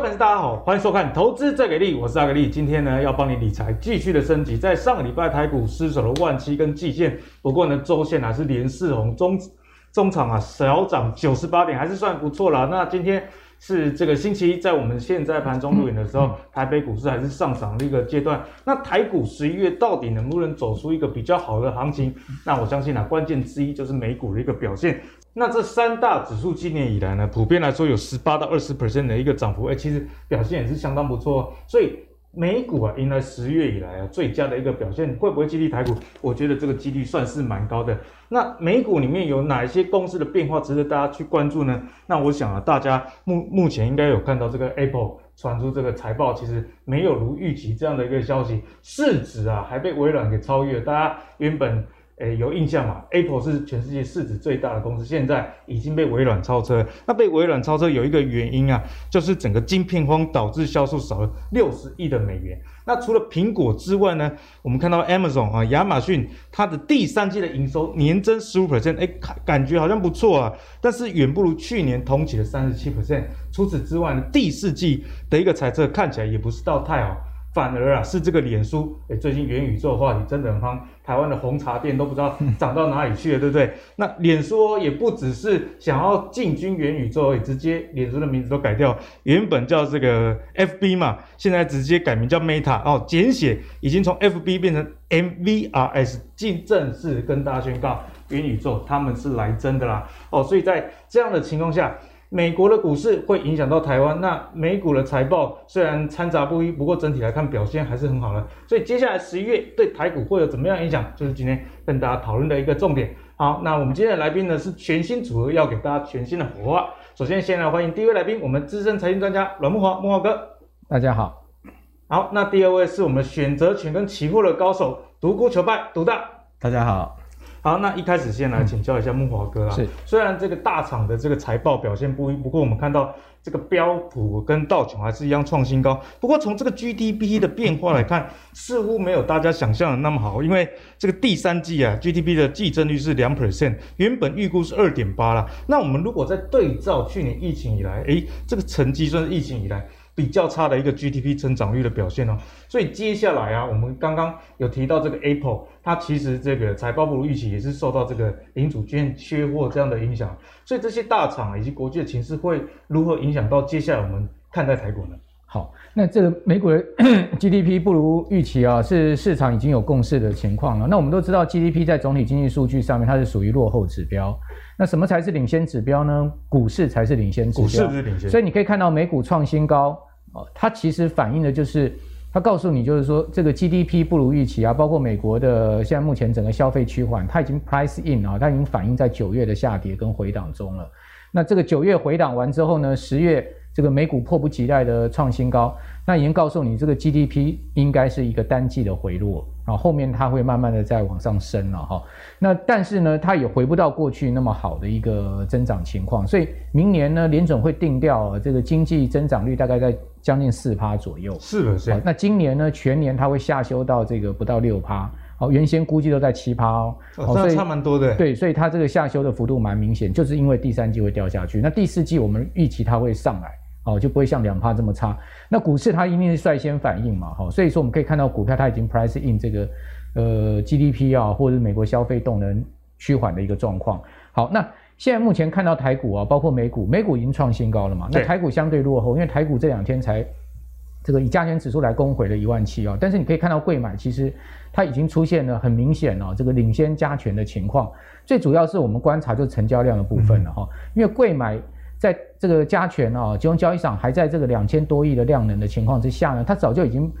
位粉丝，大家好，欢迎收看《投资最给力》，我是阿格力。今天呢，要帮你理财继续的升级。在上个礼拜，台股失守了万七跟季线，不过呢，周线还是连四红，中中场啊小涨九十八点，还是算不错啦。那今天是这个星期一，在我们现在盘中录影的时候，台北股市还是上涨的一个阶段。那台股十一月到底能不能走出一个比较好的行情？那我相信啊，关键之一就是美股的一个表现。那这三大指数今年以来呢，普遍来说有十八到二十 percent 的一个涨幅，哎，其实表现也是相当不错。所以美股啊，迎来十月以来啊最佳的一个表现，会不会激励台股？我觉得这个几率算是蛮高的。那美股里面有哪一些公司的变化值得大家去关注呢？那我想啊，大家目目前应该有看到这个 Apple 传出这个财报，其实没有如预期这样的一个消息，市值啊还被微软给超越。大家原本。诶，有印象吗？Apple 是全世界市值最大的公司，现在已经被微软超车。那被微软超车有一个原因啊，就是整个晶片荒导致销售少了六十亿的美元。那除了苹果之外呢，我们看到 Amazon 啊，亚马逊它的第三季的营收年增十五 percent，诶，感觉好像不错啊，但是远不如去年同期的三十七 percent。除此之外呢，第四季的一个财测看起来也不是到太好。反而啊，是这个脸书，哎，最近元宇宙的话题真的很夯，台湾的红茶店都不知道 涨到哪里去了，对不对？那脸书也不只是想要进军元宇宙，也直接脸书的名字都改掉，原本叫这个 FB 嘛，现在直接改名叫 Meta 哦，简写已经从 FB 变成 MVRS，进正式跟大家宣告元宇宙他们是来真的啦哦，所以在这样的情况下。美国的股市会影响到台湾，那美股的财报虽然掺杂不一，不过整体来看表现还是很好的。所以接下来十一月对台股会有怎么样影响，就是今天跟大家讨论的一个重点。好，那我们今天的来宾呢是全新组合，要给大家全新的火花。首先先来欢迎第一位来宾，我们资深财经专家阮木华，木华哥，大家好。好，那第二位是我们选择权跟期货的高手，独孤求败，独大，大家好。好，那一开始先来请教一下木华哥啊。是，虽然这个大厂的这个财报表现不一，不过我们看到这个标普跟道琼还是一样创新高。不过从这个 GDP 的变化来看，似乎没有大家想象的那么好。因为这个第三季啊，GDP 的季增率是两 percent，原本预估是二点八啦。那我们如果再对照去年疫情以来，诶，这个成绩算是疫情以来。比较差的一个 GDP 增长率的表现哦，所以接下来啊，我们刚刚有提到这个 Apple，它其实这个财报不如预期，也是受到这个零组件缺货这样的影响。所以这些大厂以及国际的情势会如何影响到接下来我们看待台股呢？好，那这个美股的 GDP 不如预期啊，是市场已经有共识的情况了。那我们都知道 GDP 在总体经济数据上面，它是属于落后指标。那什么才是领先指标呢？股市才是领先指标。股市不是领先。所以你可以看到美股创新高。哦，它其实反映的就是，它告诉你就是说，这个 GDP 不如预期啊，包括美国的现在目前整个消费趋缓，它已经 price in 啊，它已经反映在九月的下跌跟回档中了。那这个九月回档完之后呢，十月这个美股迫不及待的创新高。那已经告诉你，这个 GDP 应该是一个单季的回落，然后后面它会慢慢的再往上升了哈。那但是呢，它也回不到过去那么好的一个增长情况，所以明年呢，联准会定调这个经济增长率大概在将近四趴左右。是的，是。那今年呢，全年它会下修到这个不到六趴，哦，原先估计都在七趴哦，哦，这差蛮多的。对，所以它这个下修的幅度蛮明显，就是因为第三季会掉下去，那第四季我们预期它会上来。哦，就不会像两趴这么差。那股市它一定是率先反应嘛，哈，所以说我们可以看到股票它已经 price in 这个呃 GDP 啊，或者是美国消费动能趋缓的一个状况。好，那现在目前看到台股啊，包括美股，美股已经创新高了嘛，那台股相对落后，因为台股这两天才这个以加权指数来攻回了一万七啊，但是你可以看到贵买其实它已经出现了很明显啊这个领先加权的情况。最主要是我们观察就是成交量的部分了哈，因为贵买。在这个加权啊，金融交易上还在这个两千多亿的量能的情况之下呢，它早就已经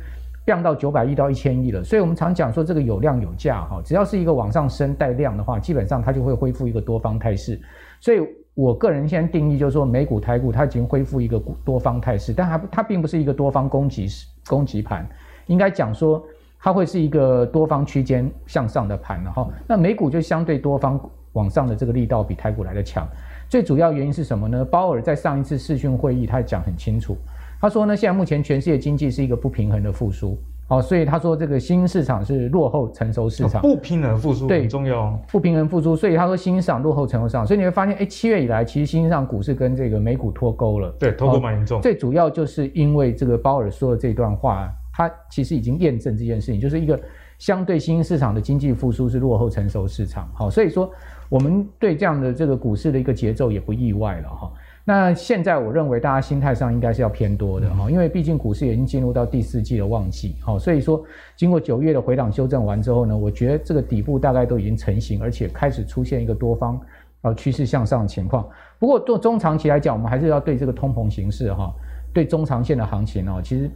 降到九百亿到一千亿了。所以我们常讲说这个有量有价哈，只要是一个往上升带量的话，基本上它就会恢复一个多方态势。所以我个人现在定义就是说，美股台股它已经恢复一个多方态势，但它它并不是一个多方攻击攻击盘，应该讲说它会是一个多方区间向上的盘了哈。那美股就相对多方往上的这个力道比台股来得强。最主要原因是什么呢？鲍尔在上一次视讯会议，他讲很清楚，他说呢，现在目前全世界经济是一个不平衡的复苏，哦，所以他说这个新兴市场是落后成熟市场，不平衡复苏很重要，不平衡复苏，所以他说新兴市场落后成熟市场，所以你会发现，哎，七月以来其实新兴市场股市跟这个美股脱钩了，对，脱钩蛮严重，最主要就是因为这个鲍尔说的这段话，他其实已经验证这件事情，就是一个。相对新兴市场的经济复苏是落后成熟市场，好，所以说我们对这样的这个股市的一个节奏也不意外了。哈。那现在我认为大家心态上应该是要偏多的哈，因为毕竟股市已经进入到第四季的旺季，好，所以说经过九月的回档修正完之后呢，我觉得这个底部大概都已经成型，而且开始出现一个多方呃趋势向上的情况。不过做中长期来讲，我们还是要对这个通膨形势哈，对中长线的行情哦，其实。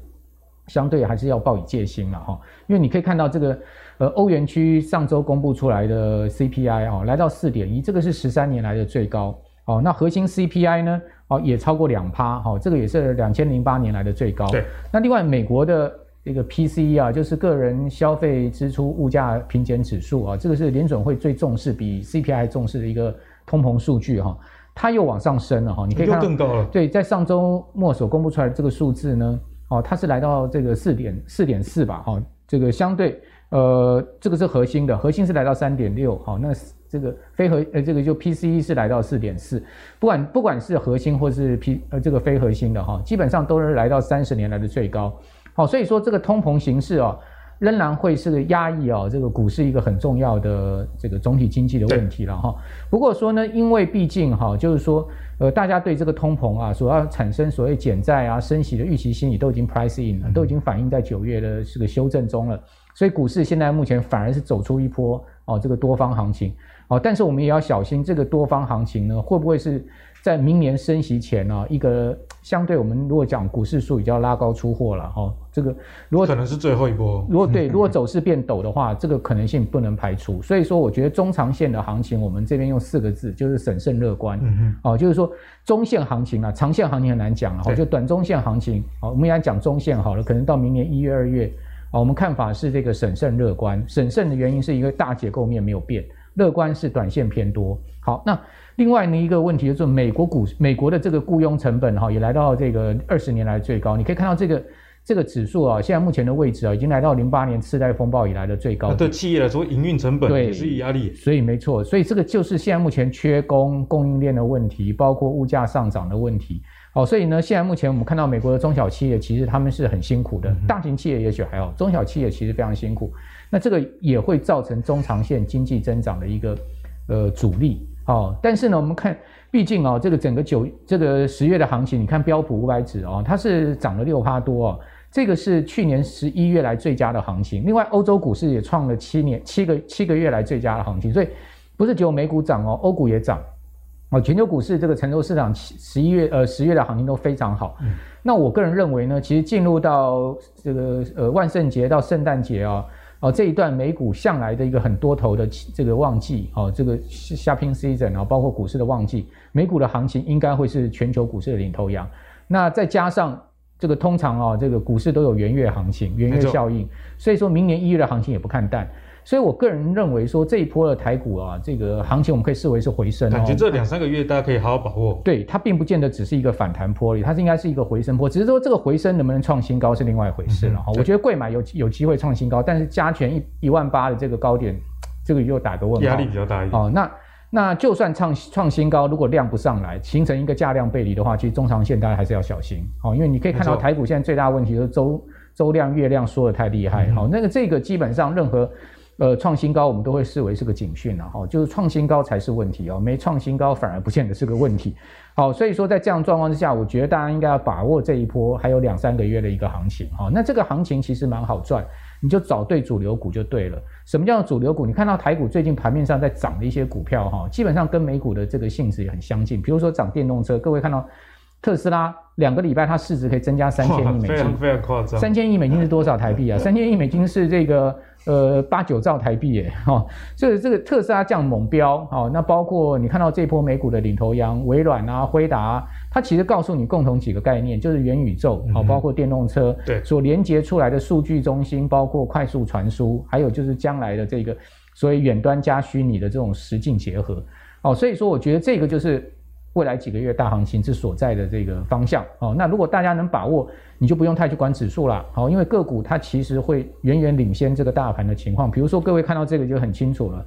相对还是要抱以戒心了哈，因为你可以看到这个，呃，欧元区上周公布出来的 CPI 啊，来到四点一，这个是十三年来的最高哦。那核心 CPI 呢，哦，也超过两趴，哈，这个也是两千零八年来的最高。对。那另外美国的这个 PCE 啊，就是个人消费支出物价平减指数啊，这个是联准会最重视，比 CPI 重视的一个通膨数据哈，它又往上升了哈。你可以看到更高了。对，在上周末所公布出来的这个数字呢。哦，它是来到这个四点四点四吧，哈、哦，这个相对，呃，这个是核心的，核心是来到三点六，好，那这个非核，呃，这个就 PCE 是来到四点四，不管不管是核心或是 P，呃，这个非核心的哈、基本上都是来到三十年来的最高，好、所以说这个通膨形势啊。仍然会是个压抑啊，这个股市一个很重要的这个总体经济的问题了哈。不过说呢，因为毕竟哈，就是说，呃，大家对这个通膨啊，所要产生所谓减债啊、升息的预期心理都已经 price in 了，都已经反映在九月的这个修正中了。所以股市现在目前反而是走出一波哦，这个多方行情哦。但是我们也要小心，这个多方行情呢，会不会是在明年升息前呢一个？相对我们如果讲股市术语叫拉高出货了哈，这个如果可能是最后一波，如果对，如果走势变陡的话，这个可能性不能排除。所以说，我觉得中长线的行情，我们这边用四个字，就是审慎乐观。嗯哦，就是说中线行情啊，长线行情很难讲了，就短中线行情，好，我们来讲中线好了，可能到明年一月、二月，啊，我们看法是这个审慎乐观。审慎的原因是一个大结构面没有变，乐观是短线偏多。好，那。另外呢，一个问题就是美国股美国的这个雇佣成本哈，也来到这个二十年来最高。你可以看到这个这个指数啊，现在目前的位置啊，已经来到零八年次贷风暴以来的最高。对企业来说，营运成本也是压力。所以没错，所以这个就是现在目前缺工、供应链的问题，包括物价上涨的问题。好，所以呢，现在目前我们看到美国的中小企业其实他们是很辛苦的，大型企业也许还好，中小企业其实非常辛苦。那这个也会造成中长线经济增长的一个呃阻力。好，但是呢，我们看。毕竟啊，这个整个九这个十月的行情，你看标普五百指哦，它是涨了六趴多哦，这个是去年十一月来最佳的行情。另外，欧洲股市也创了七年七个七个月来最佳的行情，所以不是只有美股涨哦，欧股也涨哦。全球股市这个成熟市场十一月呃十月的行情都非常好。嗯、那我个人认为呢，其实进入到这个呃万圣节到圣诞节啊。哦，这一段美股向来的一个很多头的这个旺季，哦，这个 shopping season 啊，包括股市的旺季，美股的行情应该会是全球股市的领头羊。那再加上这个通常啊，这个股市都有元月行情、元月效应，所以说明年一月的行情也不看淡。所以，我个人认为说，这一波的台股啊，这个行情我们可以视为是回升。感觉这两三个月大家可以好好把握。对，它并不见得只是一个反弹波，它是应该是一个回升波。只是说这个回升能不能创新高是另外一回事了哈。嗯、我觉得贵买有有机会创新高，但是加权一一万八的这个高点，这个又打个问号。压力比较大一点。哦，那那就算创创新高，如果量不上来，形成一个价量背离的话，其实中长线大家还是要小心。哦，因为你可以看到台股现在最大的问题就是周周量、月量缩的太厉害。好、嗯，那个这个基本上任何。呃，创新高我们都会视为是个警讯了哈，就是创新高才是问题哦，没创新高反而不见得是个问题。好，所以说在这样状况之下，我觉得大家应该要把握这一波还有两三个月的一个行情哈。那这个行情其实蛮好赚，你就找对主流股就对了。什么叫主流股？你看到台股最近盘面上在涨的一些股票哈，基本上跟美股的这个性质也很相近。比如说涨电动车，各位看到特斯拉。两个礼拜，它市值可以增加三千亿美金，非常非常夸张。三千亿美金是多少台币啊？三千亿美金是这个呃八九兆台币耶，哈、哦。所以这个特斯拉这样猛飙，哦，那包括你看到这波美股的领头羊微软啊、辉达、啊，它其实告诉你共同几个概念，就是元宇宙，好、哦，包括电动车，对，所连接出来的数据中心，包括快速传输，还有就是将来的这个所以远端加虚拟的这种实境结合，哦，所以说我觉得这个就是。未来几个月大行情之所在的这个方向。哦，那如果大家能把握，你就不用太去管指数了。好，因为个股它其实会远远领先这个大盘的情况。比如说各位看到这个就很清楚了。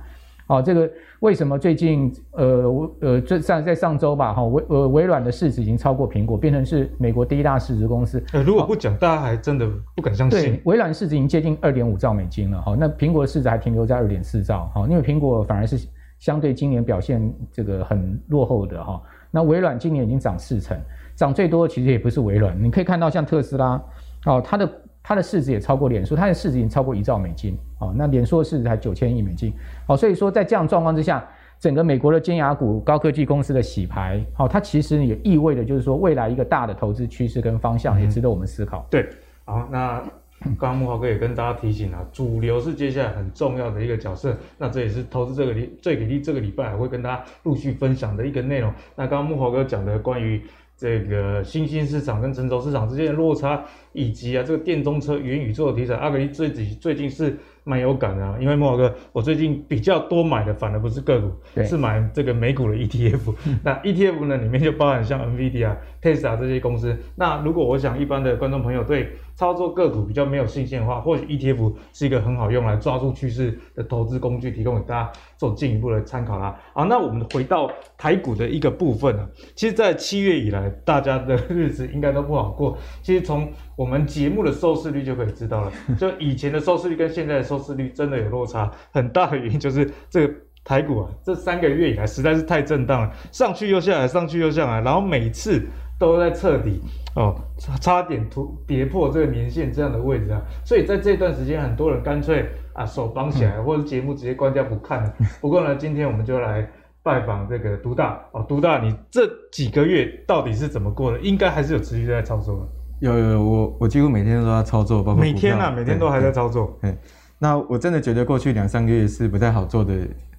好，这个为什么最近呃呃，这上在上周吧，哈微呃微软的市值已经超过苹果，变成是美国第一大市值公司。呃，如果不讲，大家还真的不敢相信。对，微软市值已经接近二点五兆美金了，哈，那苹果的市值还停留在二点四兆，哈，因为苹果反而是相对今年表现这个很落后的哈。那微软今年已经涨四成，涨最多的其实也不是微软，你可以看到像特斯拉，哦，它的。它的市值也超过脸书，它的市值已经超过一兆美金，哦，那脸书的市值才九千亿美金，好，所以说在这样状况之下，整个美国的尖牙股高科技公司的洗牌，好，它其实也意味着就是说未来一个大的投资趋势跟方向也值得我们思考。嗯、对，好，那刚刚木华哥也跟大家提醒了，主流是接下来很重要的一个角色，那这也是投资这个礼最给力这个礼拜还会跟大家陆续分享的一个内容。那刚刚木华哥讲的关于。这个新兴市场跟成熟市场之间的落差，以及啊这个电动车、元宇宙的题材，阿格力最近最近是蛮有感的啊。因为莫老哥，我最近比较多买的反而不是个股，是买这个美股的 ETF。嗯、那 ETF 呢里面就包含像 NVIDIA、Tesla 这些公司。那如果我想一般的观众朋友对操作个股比较没有信心的话，或许 ETF 是一个很好用来抓住趋势的投资工具，提供给大家做进一步的参考啦。好，那我们回到台股的一个部分啊，其实，在七月以来，大家的日子应该都不好过。其实从我们节目的收视率就可以知道了，就以前的收视率跟现在的收视率真的有落差，很大的原因就是这个台股啊，这三个月以来实在是太震荡了，上去又下来，上去又下来，然后每次。都在彻底哦，差差点突跌破这个年线这样的位置啊，所以在这段时间，很多人干脆啊手绑起来，嗯、或者节目直接关掉不看了。不过呢，今天我们就来拜访这个独大哦，独大，你这几个月到底是怎么过的？应该还是有持续在操作的。有有，我我几乎每天都在操作，包括每天啊，每天都还在操作。嗯，那我真的觉得过去两三个月是不太好做的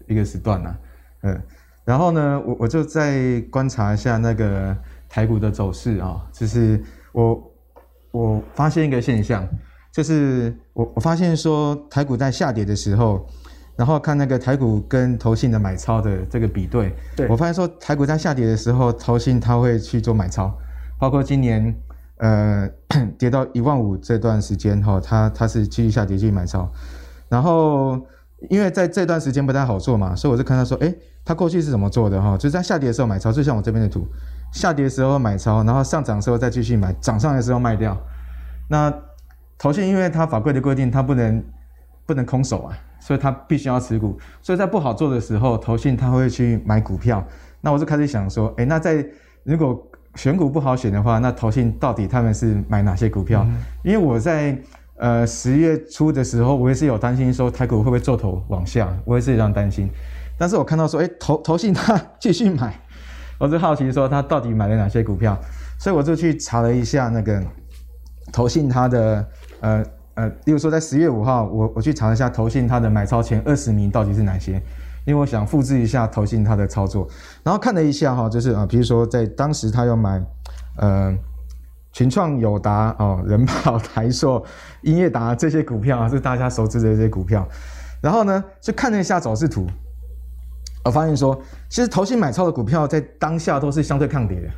一个时段呐、啊。嗯，然后呢，我我就再观察一下那个。台股的走势啊，就是我我发现一个现象，就是我我发现说台股在下跌的时候，然后看那个台股跟投信的买超的这个比对，对我发现说台股在下跌的时候，投信它会去做买超，包括今年呃跌到一万五这段时间哈，他他是继续下跌继续买超，然后因为在这段时间不太好做嘛，所以我就看他说，哎，他过去是怎么做的哈？就是在下跌的时候买超，就像我这边的图。下跌的时候买超，然后上涨的时候再继续买，涨上来的时候卖掉。那投信因为它法规的规定，它不能不能空手啊，所以它必须要持股。所以在不好做的时候，投信它会去买股票。那我就开始想说，诶，那在如果选股不好选的话，那投信到底他们是买哪些股票？嗯、因为我在呃十月初的时候，我也是有担心说台股会不会做头往下，我也是这样担心。但是我看到说，诶，投投信它继续买。我就好奇说他到底买了哪些股票，所以我就去查了一下那个投信他的呃呃，例如说在十月五号，我我去查了一下投信他的买超前二十名到底是哪些，因为我想复制一下投信他的操作，然后看了一下哈，就是啊，比如说在当时他要买呃群创、友达哦、人保、台硕、英业达这些股票啊，是大家熟知的这些股票，然后呢就看了一下走势图。我发现说，其实投信买超的股票在当下都是相对抗跌的，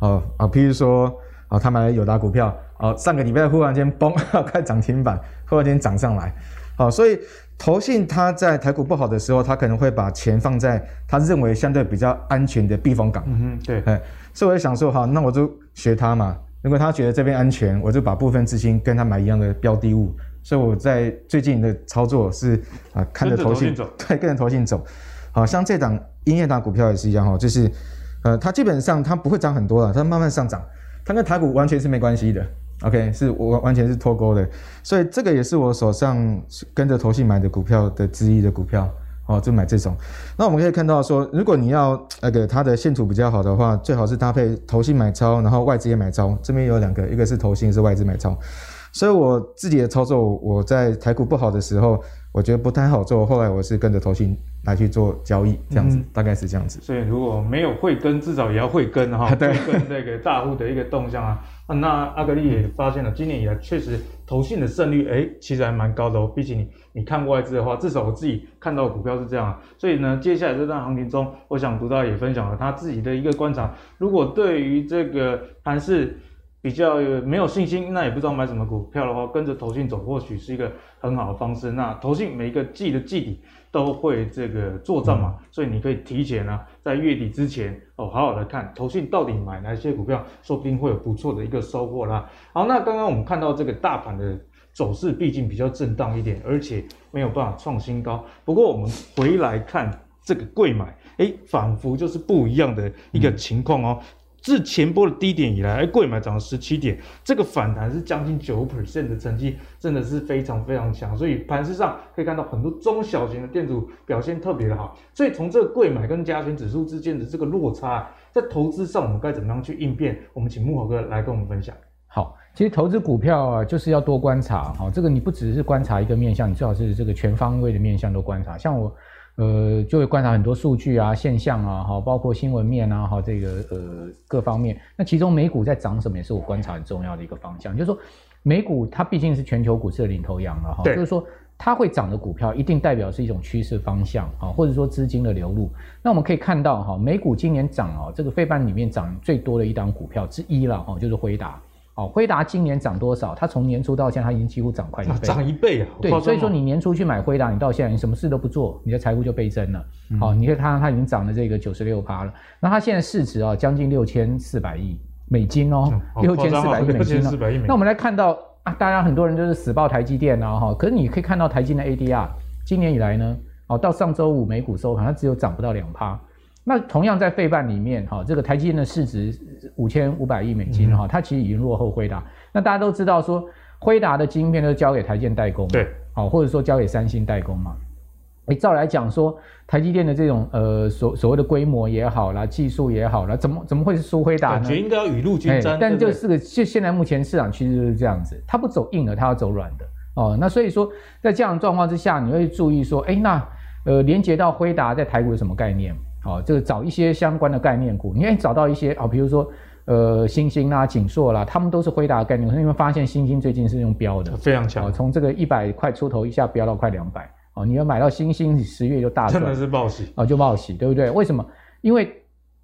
哦啊，譬如说，啊，他买了友达股票，哦，上个礼拜忽然间崩，快涨停板，忽然间涨上来，好，所以投信他在台股不好的时候，他可能会把钱放在他认为相对比较安全的避风港。嗯哼，对，哎，所以我就想说，好，那我就学他嘛，如果他觉得这边安全，我就把部分资金跟他买一样的标的物。所以我在最近的操作是啊，看着投信走，对，跟着投信走。好像这档音乐档股票也是一样哈，就是，呃，它基本上它不会涨很多了，它慢慢上涨，它跟台股完全是没关系的，OK，是我完全是脱钩的，所以这个也是我手上跟着投信买的股票的之一的股票，哦，就买这种。那我们可以看到说，如果你要那个它的线图比较好的话，最好是搭配投信买超，然后外资也买超，这边有两个，一个是投信，是外资买超。所以我自己的操作，我在台股不好的时候，我觉得不太好做。后来我是跟着投信来去做交易，这样子，嗯、大概是这样子。所以如果没有慧根，至少也要慧根哈，对，跟那个大户的一个动向啊。啊，那阿格力也发现了，今年以来确实投信的胜率，哎，其实还蛮高的哦。比起你你看外资的话，至少我自己看到的股票是这样啊。所以呢，接下来这段行情中，我想读大也分享了他自己的一个观察。如果对于这个盘势，比较没有信心，那也不知道买什么股票的话，跟着投信走，或许是一个很好的方式。那投信每一个季的季底都会这个做账嘛，嗯、所以你可以提前呢、啊，在月底之前哦，好好的看投信到底买哪些股票，说不定会有不错的一个收获啦。好，那刚刚我们看到这个大盘的走势，毕竟比较震荡一点，而且没有办法创新高。不过我们回来看这个贵买，诶，仿佛就是不一样的一个情况哦。嗯自前波的低点以来，哎，柜买涨了十七点，这个反弹是将近九 percent 的成绩，真的是非常非常强。所以盘势上可以看到很多中小型的店主表现特别的好。所以从这个贵买跟加权指数之间的这个落差，在投资上我们该怎么样去应变？我们请木华哥来跟我们分享。好，其实投资股票啊，就是要多观察。好，这个你不只是观察一个面向，你最好是这个全方位的面向都观察。像我。呃，就会观察很多数据啊、现象啊，哈，包括新闻面啊，哈，这个呃各方面。那其中美股在涨什么，也是我观察很重要的一个方向。就是说，美股它毕竟是全球股市的领头羊了，哈，就是说它会涨的股票，一定代表是一种趋势方向啊，或者说资金的流入。那我们可以看到，哈，美股今年涨啊，这个费半里面涨最多的一档股票之一了，哈，就是辉达。哦，辉达今年涨多少？它从年初到现在，它已经几乎涨快一倍，涨一倍啊！对，所以说你年初去买辉达，你到现在你什么事都不做，你的财富就倍增了。好、嗯，你可以看到它已经涨了这个九十六趴了。那它现在市值啊，将近六千四百亿美金哦，六千四百亿美金哦。那我们来看到啊，大家很多人就是死抱台积电啊，哈，可是你可以看到台积的 ADR 今年以来呢，哦，到上周五美股收盘，它只有涨不到两趴。那同样在费半里面，哈，这个台积电的市值五千五百亿美金，哈、嗯，它其实已经落后辉达。那大家都知道说，辉达的晶片都交给台积电代工，对，好，或者说交给三星代工嘛。诶，照来讲说，台积电的这种呃所所谓的规模也好啦，技术也好啦，怎么怎么会是输辉达呢？感觉应该要雨露均沾。但就是个现现在目前市场趋势就是这样子，它不走硬的，它要走软的哦。那所以说，在这样的状况之下，你会注意说，诶，那呃连接到辉达在台股有什么概念？哦，这个找一些相关的概念股，你可以找到一些啊、哦，比如说呃，星星啦、景硕啦，他们都是辉达的概念股。你会发现星星最近是用标的，非常强，从、哦、这个一百块出头一下飙到快两百。哦，你要买到星星，十月就大赚，真的是报喜啊、哦，就报喜，对不对？为什么？因为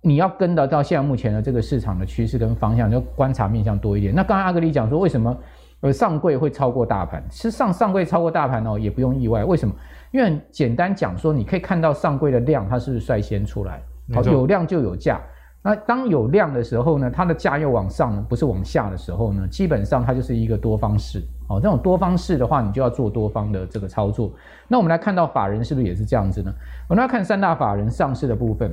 你要跟得到现在目前的这个市场的趋势跟方向，就观察面向多一点。那刚刚阿格里讲说，为什么呃上柜会超过大盘？其实上上柜超过大盘哦，也不用意外。为什么？因为简单讲说，你可以看到上柜的量，它是不是率先出来？好，有量就有价。那当有量的时候呢，它的价又往上，不是往下的时候呢，基本上它就是一个多方式。好，这种多方式的话，你就要做多方的这个操作。那我们来看到法人是不是也是这样子呢？我们来看三大法人上市的部分，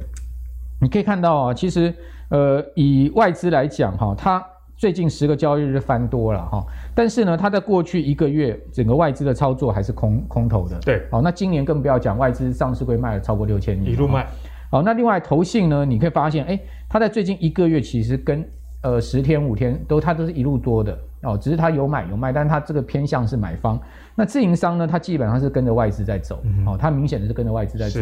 你可以看到啊，其实呃，以外资来讲哈，它最近十个交易日翻多了哈，但是呢，它在过去一个月整个外资的操作还是空空头的。对，好，那今年更不要讲，外资上市柜卖了超过六千亿，一路卖。好，那另外投信呢？你可以发现，哎，它在最近一个月其实跟呃十天五天都它都是一路多的哦，只是它有买有卖，但是它这个偏向是买方。那自营商呢，它基本上是跟着外资在走，嗯、哦，它明显的是跟着外资在走。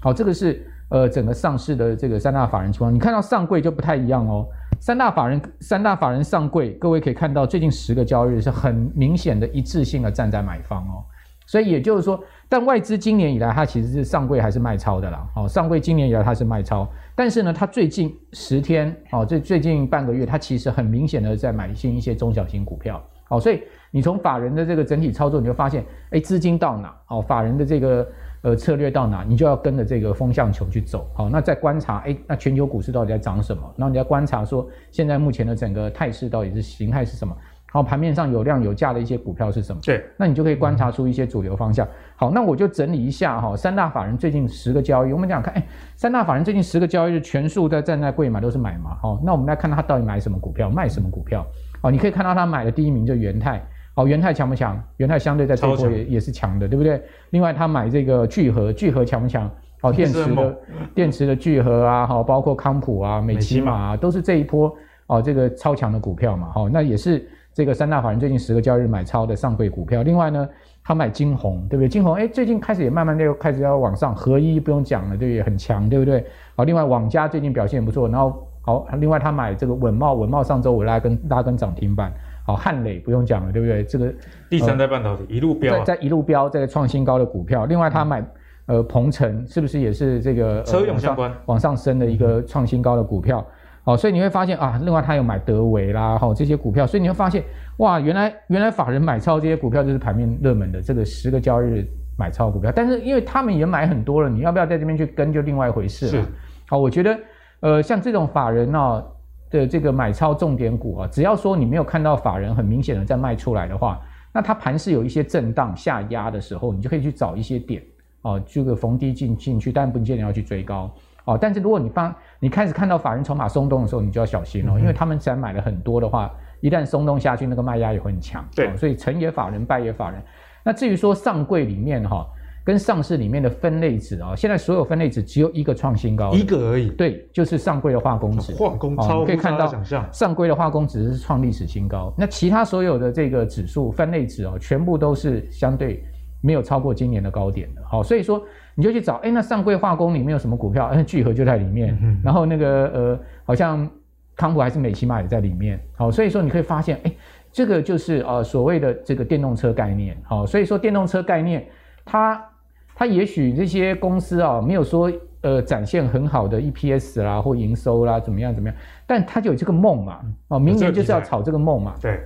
好，这个是呃整个上市的这个三大法人情况。你看到上柜就不太一样哦，三大法人三大法人上柜，各位可以看到最近十个交易日是很明显的一致性的站在买方哦，所以也就是说。但外资今年以来，它其实是上柜还是卖超的啦。哦，上柜今年以来它是卖超，但是呢，它最近十天，哦，这最近半个月，它其实很明显的在买进一些中小型股票。好，所以你从法人的这个整体操作，你就发现，哎，资金到哪，哦，法人的这个呃策略到哪，你就要跟着这个风向球去走。好，那再观察，哎，那全球股市到底在涨什么？然后你要观察说，现在目前的整个态势到底是形态是什么？好，盘面上有量有价的一些股票是什么？对，那你就可以观察出一些主流方向。好，那我就整理一下哈，三大法人最近十个交易，我们讲看，哎，三大法人最近十个交易日全数在站在柜买都是买嘛？好，那我们来看他到底买什么股票，卖什么股票？好，你可以看到他买的第一名就是元太，好，元泰强不强？元泰相对在这波也也是强的，对不对？另外他买这个聚合，聚合强不强？哦，电池的电池的聚合啊，好，包括康普啊、美琪玛啊，都是这一波哦，这个超强的股票嘛，好，那也是。这个三大法人最近十个交易日买超的上柜股票，另外呢，他买金红，对不对？金红哎，最近开始也慢慢的又开始要往上，合一不用讲了，对不对？很强，对不对？好，另外网家最近表现也不错，然后好，另外他买这个稳茂，稳茂上周我拉根拉根涨停板。好，汉磊不用讲了，对不对？这个第三代半导体、呃、一路飙、啊，在在一路飙，在创新高的股票。另外他买呃鹏程，是不是也是这个、呃、车用相关往上升的一个创新高的股票？好、嗯，所以你会发现啊，另外他有买德维啦，好这些股票，所以你会发现哇，原来原来法人买超这些股票就是盘面热门的这个十个交易日买超股票，但是因为他们也买很多了，你要不要在这边去跟就另外一回事了。是，好，我觉得呃像这种法人呢、啊。的这个买超重点股啊，只要说你没有看到法人很明显的在卖出来的话，那它盘势有一些震荡下压的时候，你就可以去找一些点哦，这个逢低进进去，但不见得要去追高哦。但是如果你发你开始看到法人筹码松动的时候，你就要小心哦，嗯、因为他们既然买了很多的话，一旦松动下去，那个卖压也会很强。对、哦，所以成也法人，败也法人。那至于说上柜里面哈。跟上市里面的分类指啊，现在所有分类指只有一个创新高，一个而已。对，就是上柜的化工指，化工超可以看到上柜的化工指是创历史新高。那其他所有的这个指数分类指哦，全部都是相对没有超过今年的高点的。好，所以说你就去找，哎，那上柜化工里面有什么股票？哎，聚合就在里面。嗯、然后那个呃，好像康普还是美西玛也在里面。好，所以说你可以发现，哎，这个就是呃所谓的这个电动车概念。好，所以说电动车概念它。它也许这些公司啊，没有说呃展现很好的 EPS 啦或营收啦怎么样怎么样，但它就有这个梦嘛，哦，明年就是要炒这个梦嘛。对，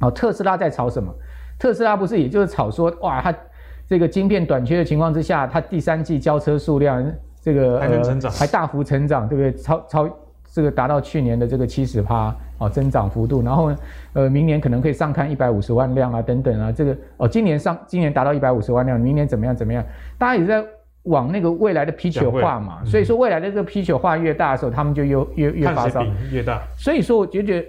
哦，特斯拉在炒什么？特斯拉不是也就是炒说哇，它这个晶片短缺的情况之下，它第三季交车数量这个还能成长，呃，还大幅成长，对不对？超超。这个达到去年的这个七十趴哦，增长幅度，然后呢，呃，明年可能可以上看一百五十万辆啊，等等啊，这个哦，今年上今年达到一百五十万辆，明年怎么样怎么样？大家也在往那个未来的皮球化嘛，嗯、所以说未来的这个皮球化越大的时候，他们就越越越发烧越大。所以说，我觉得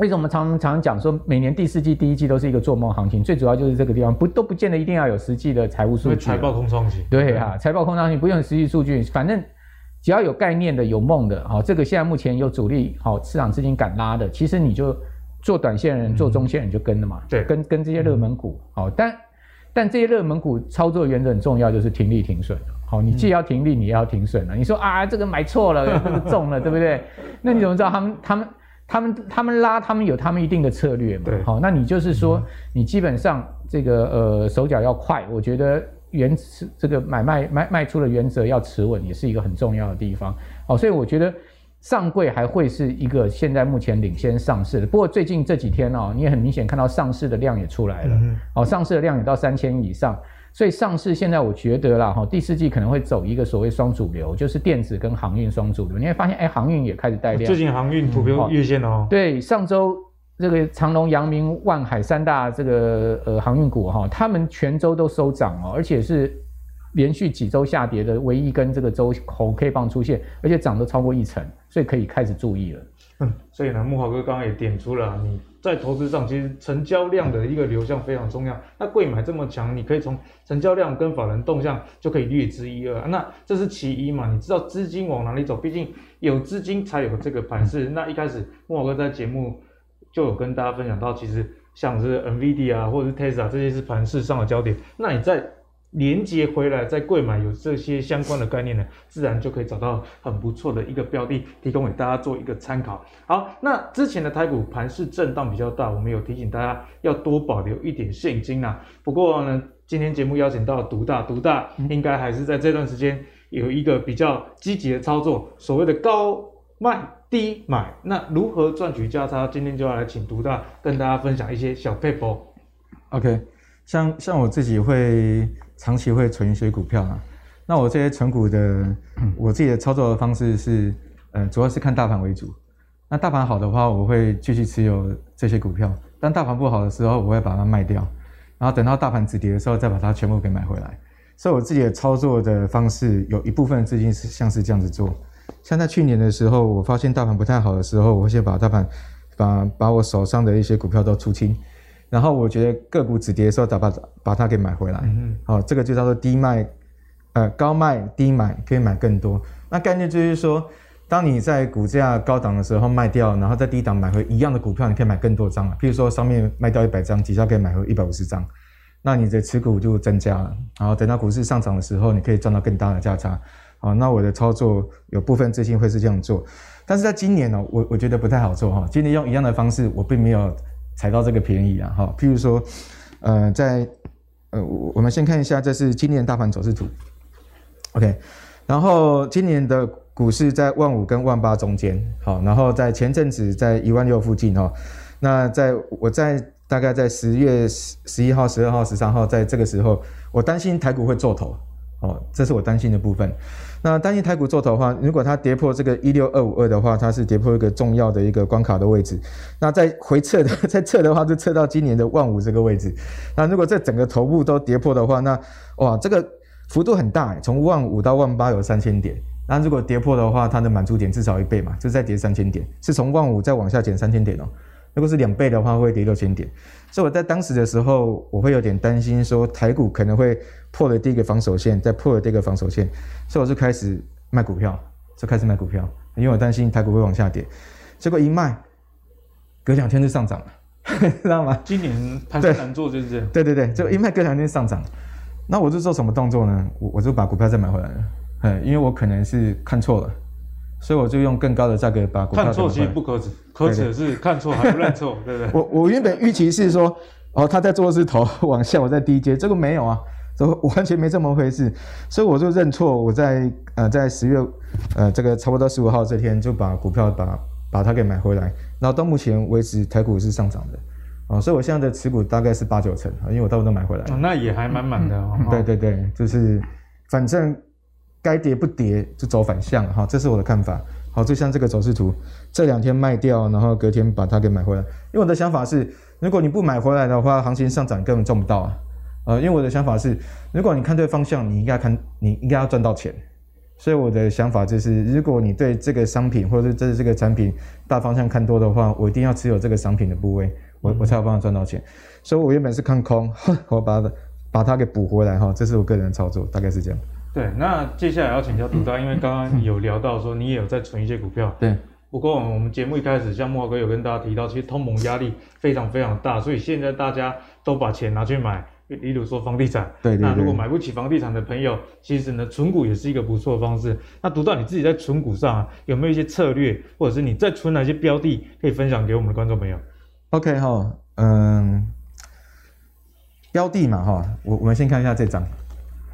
为什么我们常常讲说，每年第四季、第一季都是一个做梦行情，最主要就是这个地方不都不见得一定要有实际的财务数据，财报空窗期。对啊，财报空窗期不用实际数据，反正。只要有概念的、有梦的，好，这个现在目前有主力，好，市场资金敢拉的，其实你就做短线人、做中线人就跟了嘛，对，跟跟这些热门股，好，但但这些热门股操作原则很重要，就是停利停损，好，你既要停利，你也要停损了。你说啊，这个买错了，这个中了，对不对？那你怎么知道他们他们他们他们拉，他们有他们一定的策略嘛？对，好，那你就是说，你基本上这个呃手脚要快，我觉得。原持这个买卖卖卖出的原则要持稳，也是一个很重要的地方。好，所以我觉得上柜还会是一个现在目前领先上市的。不过最近这几天哦，你也很明显看到上市的量也出来了。好，上市的量也到三千以上，所以上市现在我觉得啦，哈，第四季可能会走一个所谓双主流，就是电子跟航运双主流。你会发现，哎，航运也开始带量。最近航运普遍月线哦。对，上周。这个长隆、阳明、万海三大这个呃航运股哈，他们全周都收涨哦，而且是连续几周下跌的唯一根这个周红 K 棒出现，而且涨得超过一成，所以可以开始注意了。嗯，所以呢，木华哥刚刚也点出了你在投资上其实成交量的一个流向非常重要。那贵买这么强，你可以从成交量跟法人动向就可以略知一二。那这是其一嘛？你知道资金往哪里走？毕竟有资金才有这个盘势。那一开始木华哥在节目。就有跟大家分享到，其实像是 NVIDIA 啊，或者是 Tesla 这些是盘势上的焦点。那你再连接回来，在贵买有这些相关的概念呢，自然就可以找到很不错的一个标的，提供给大家做一个参考。好，那之前的台股盘势震荡比较大，我们有提醒大家要多保留一点现金啊。不过呢，今天节目邀请到独大，独大应该还是在这段时间有一个比较积极的操作，所谓的高卖。低买，那如何赚取价差？今天就要来请独大跟大家分享一些小撇步。OK，像像我自己会长期会存一些股票啊。那我这些存股的，我自己的操作的方式是，呃，主要是看大盘为主。那大盘好的话，我会继续持有这些股票；但大盘不好的时候，我会把它卖掉，然后等到大盘止跌的时候，再把它全部给买回来。所以我自己的操作的方式，有一部分资金是像是这样子做。像在去年的时候，我发现大盘不太好的时候，我会先把大盘把把我手上的一些股票都出清，然后我觉得个股止跌的时候，再把把它给买回来。嗯，好，这个就叫做低卖，呃，高卖低买可以买更多。那概念就是说，当你在股价高档的时候卖掉，然后在低档买回一样的股票，你可以买更多张了。譬如说上面卖掉一百张，底下可以买回一百五十张，那你的持股就增加了。然后等到股市上涨的时候，你可以赚到更大的价差。好，那我的操作有部分资金会是这样做，但是在今年呢，我我觉得不太好做哈。今年用一样的方式，我并没有踩到这个便宜啊哈。譬如说，呃，在呃，我们先看一下，这是今年大盘走势图，OK，然后今年的股市在万五跟万八中间，好，然后在前阵子在一万六附近哈，那在我在。大概在十月十十一号、十二号、十三号，在这个时候，我担心台股会做头，哦，这是我担心的部分。那担心台股做头的话，如果它跌破这个一六二五二的话，它是跌破一个重要的一个关卡的位置。那在回撤的，在测的话，就测到今年的万五这个位置。那如果这整个头部都跌破的话，那哇，这个幅度很大，从万五到万八有三千点。那如果跌破的话，它的满足点至少一倍嘛，就再跌三千点，是从万五再往下减三千点哦。如果是两倍的话，会跌六千点，所以我在当时的时候，我会有点担心，说台股可能会破了第一个防守线，再破了第二个防守线，所以我就开始卖股票，就开始卖股票，因为我担心台股会往下跌。结果一卖，隔两天就上涨了，知道吗？今年盘势难做就是这样。对对对，就一卖隔两天上涨，那我就做什么动作呢？我我就把股票再买回来了，嗯，因为我可能是看错了。所以我就用更高的价格把股票。看错其实不可耻，可耻的是看错还不认错，对不对？我我原本预期是说，哦，他在做的是头 往下，我在低阶，这个没有啊，这完全没这么回事。所以我就认错，我在呃在十月呃这个差不多十五号这天就把股票把把它给买回来，然后到目前为止台股是上涨的，哦，所以我现在的持股大概是八九成，因为我大部分都买回来。哦，那也还满满的哦。嗯，对对对，就是反正。该跌不跌就走反向哈，这是我的看法。好，就像这个走势图，这两天卖掉，然后隔天把它给买回来。因为我的想法是，如果你不买回来的话，行情上涨根本赚不到啊。呃，因为我的想法是，如果你看对方向，你应该看，你应该要赚到钱。所以我的想法就是，如果你对这个商品或者是这这个产品大方向看多的话，我一定要持有这个商品的部位，我我才有办法赚到钱。所以我原本是看空，我把它把它给补回来哈，这是我个人的操作，大概是这样。对，那接下来要请教独大，因为刚刚有聊到说你也有在存一些股票。对。不过我们节目一开始，像慕驊哥有跟大家提到，其实通膨压力非常非常大，所以现在大家都把钱拿去买，例如说房地产。对，对对。那如果买不起房地产的朋友，其实呢，存股也是一个不错的方式。那独到你自己在存股上啊，有没有一些策略，或者是你在存哪些标的，可以分享给我们的观众朋友？OK 哈，嗯，标的嘛哈，我我们先看一下这张。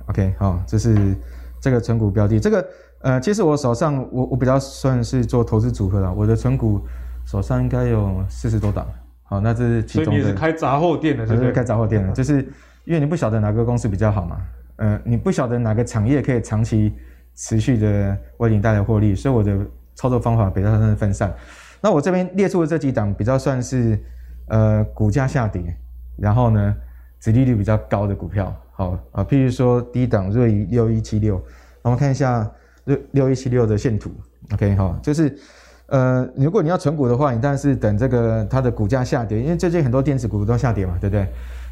OK，好，这是这个存股标的。这个呃，其实我手上我我比较算是做投资组合了，我的存股手上应该有四十多档。好，那这是其中的。所以你是开杂货店的，对不对？开杂货店的，就是因为你不晓得哪个公司比较好嘛，呃，你不晓得哪个产业可以长期持续的为你带来获利，所以我的操作方法比较算是分散。那我这边列出的这几档比较算是呃股价下跌，然后呢，殖利率比较高的股票。好啊，譬如说低档瑞仪六一七六，我们看一下瑞六一七六的线图。OK，好，就是呃，如果你要存股的话，你当然是等这个它的股价下跌，因为最近很多电子股都下跌嘛，对不对？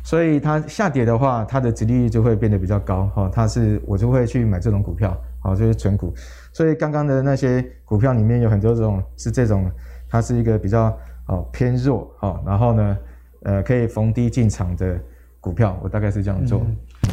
所以它下跌的话，它的殖利率就会变得比较高。哈，它是我就会去买这种股票，好，就是存股。所以刚刚的那些股票里面有很多种是这种，它是一个比较哦偏弱，好，然后呢，呃，可以逢低进场的股票，我大概是这样做。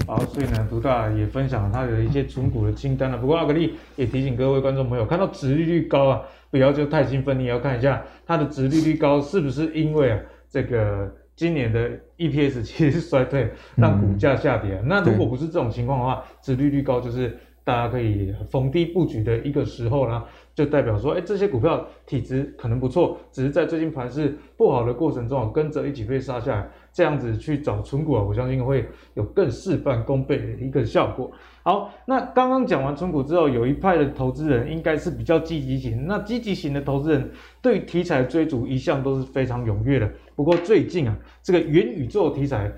好，所以呢，独大也分享了他的一些存股的清单了。不过阿格力也提醒各位观众朋友，看到殖利率高啊，不要就太兴奋，你也要看一下它的殖利率高是不是因为啊，这个今年的 EPS 其实是衰退，让股价下跌啊。嗯、那如果不是这种情况的话，殖利率高就是大家可以逢低布局的一个时候呢，就代表说，哎，这些股票体质可能不错，只是在最近盘势不好的过程中啊，跟着一起被杀下来。这样子去找存股啊，我相信会有更事半功倍的一个效果。好，那刚刚讲完存股之后，有一派的投资人应该是比较积极型。那积极型的投资人对题材追逐一向都是非常踊跃的。不过最近啊，这个元宇宙题材，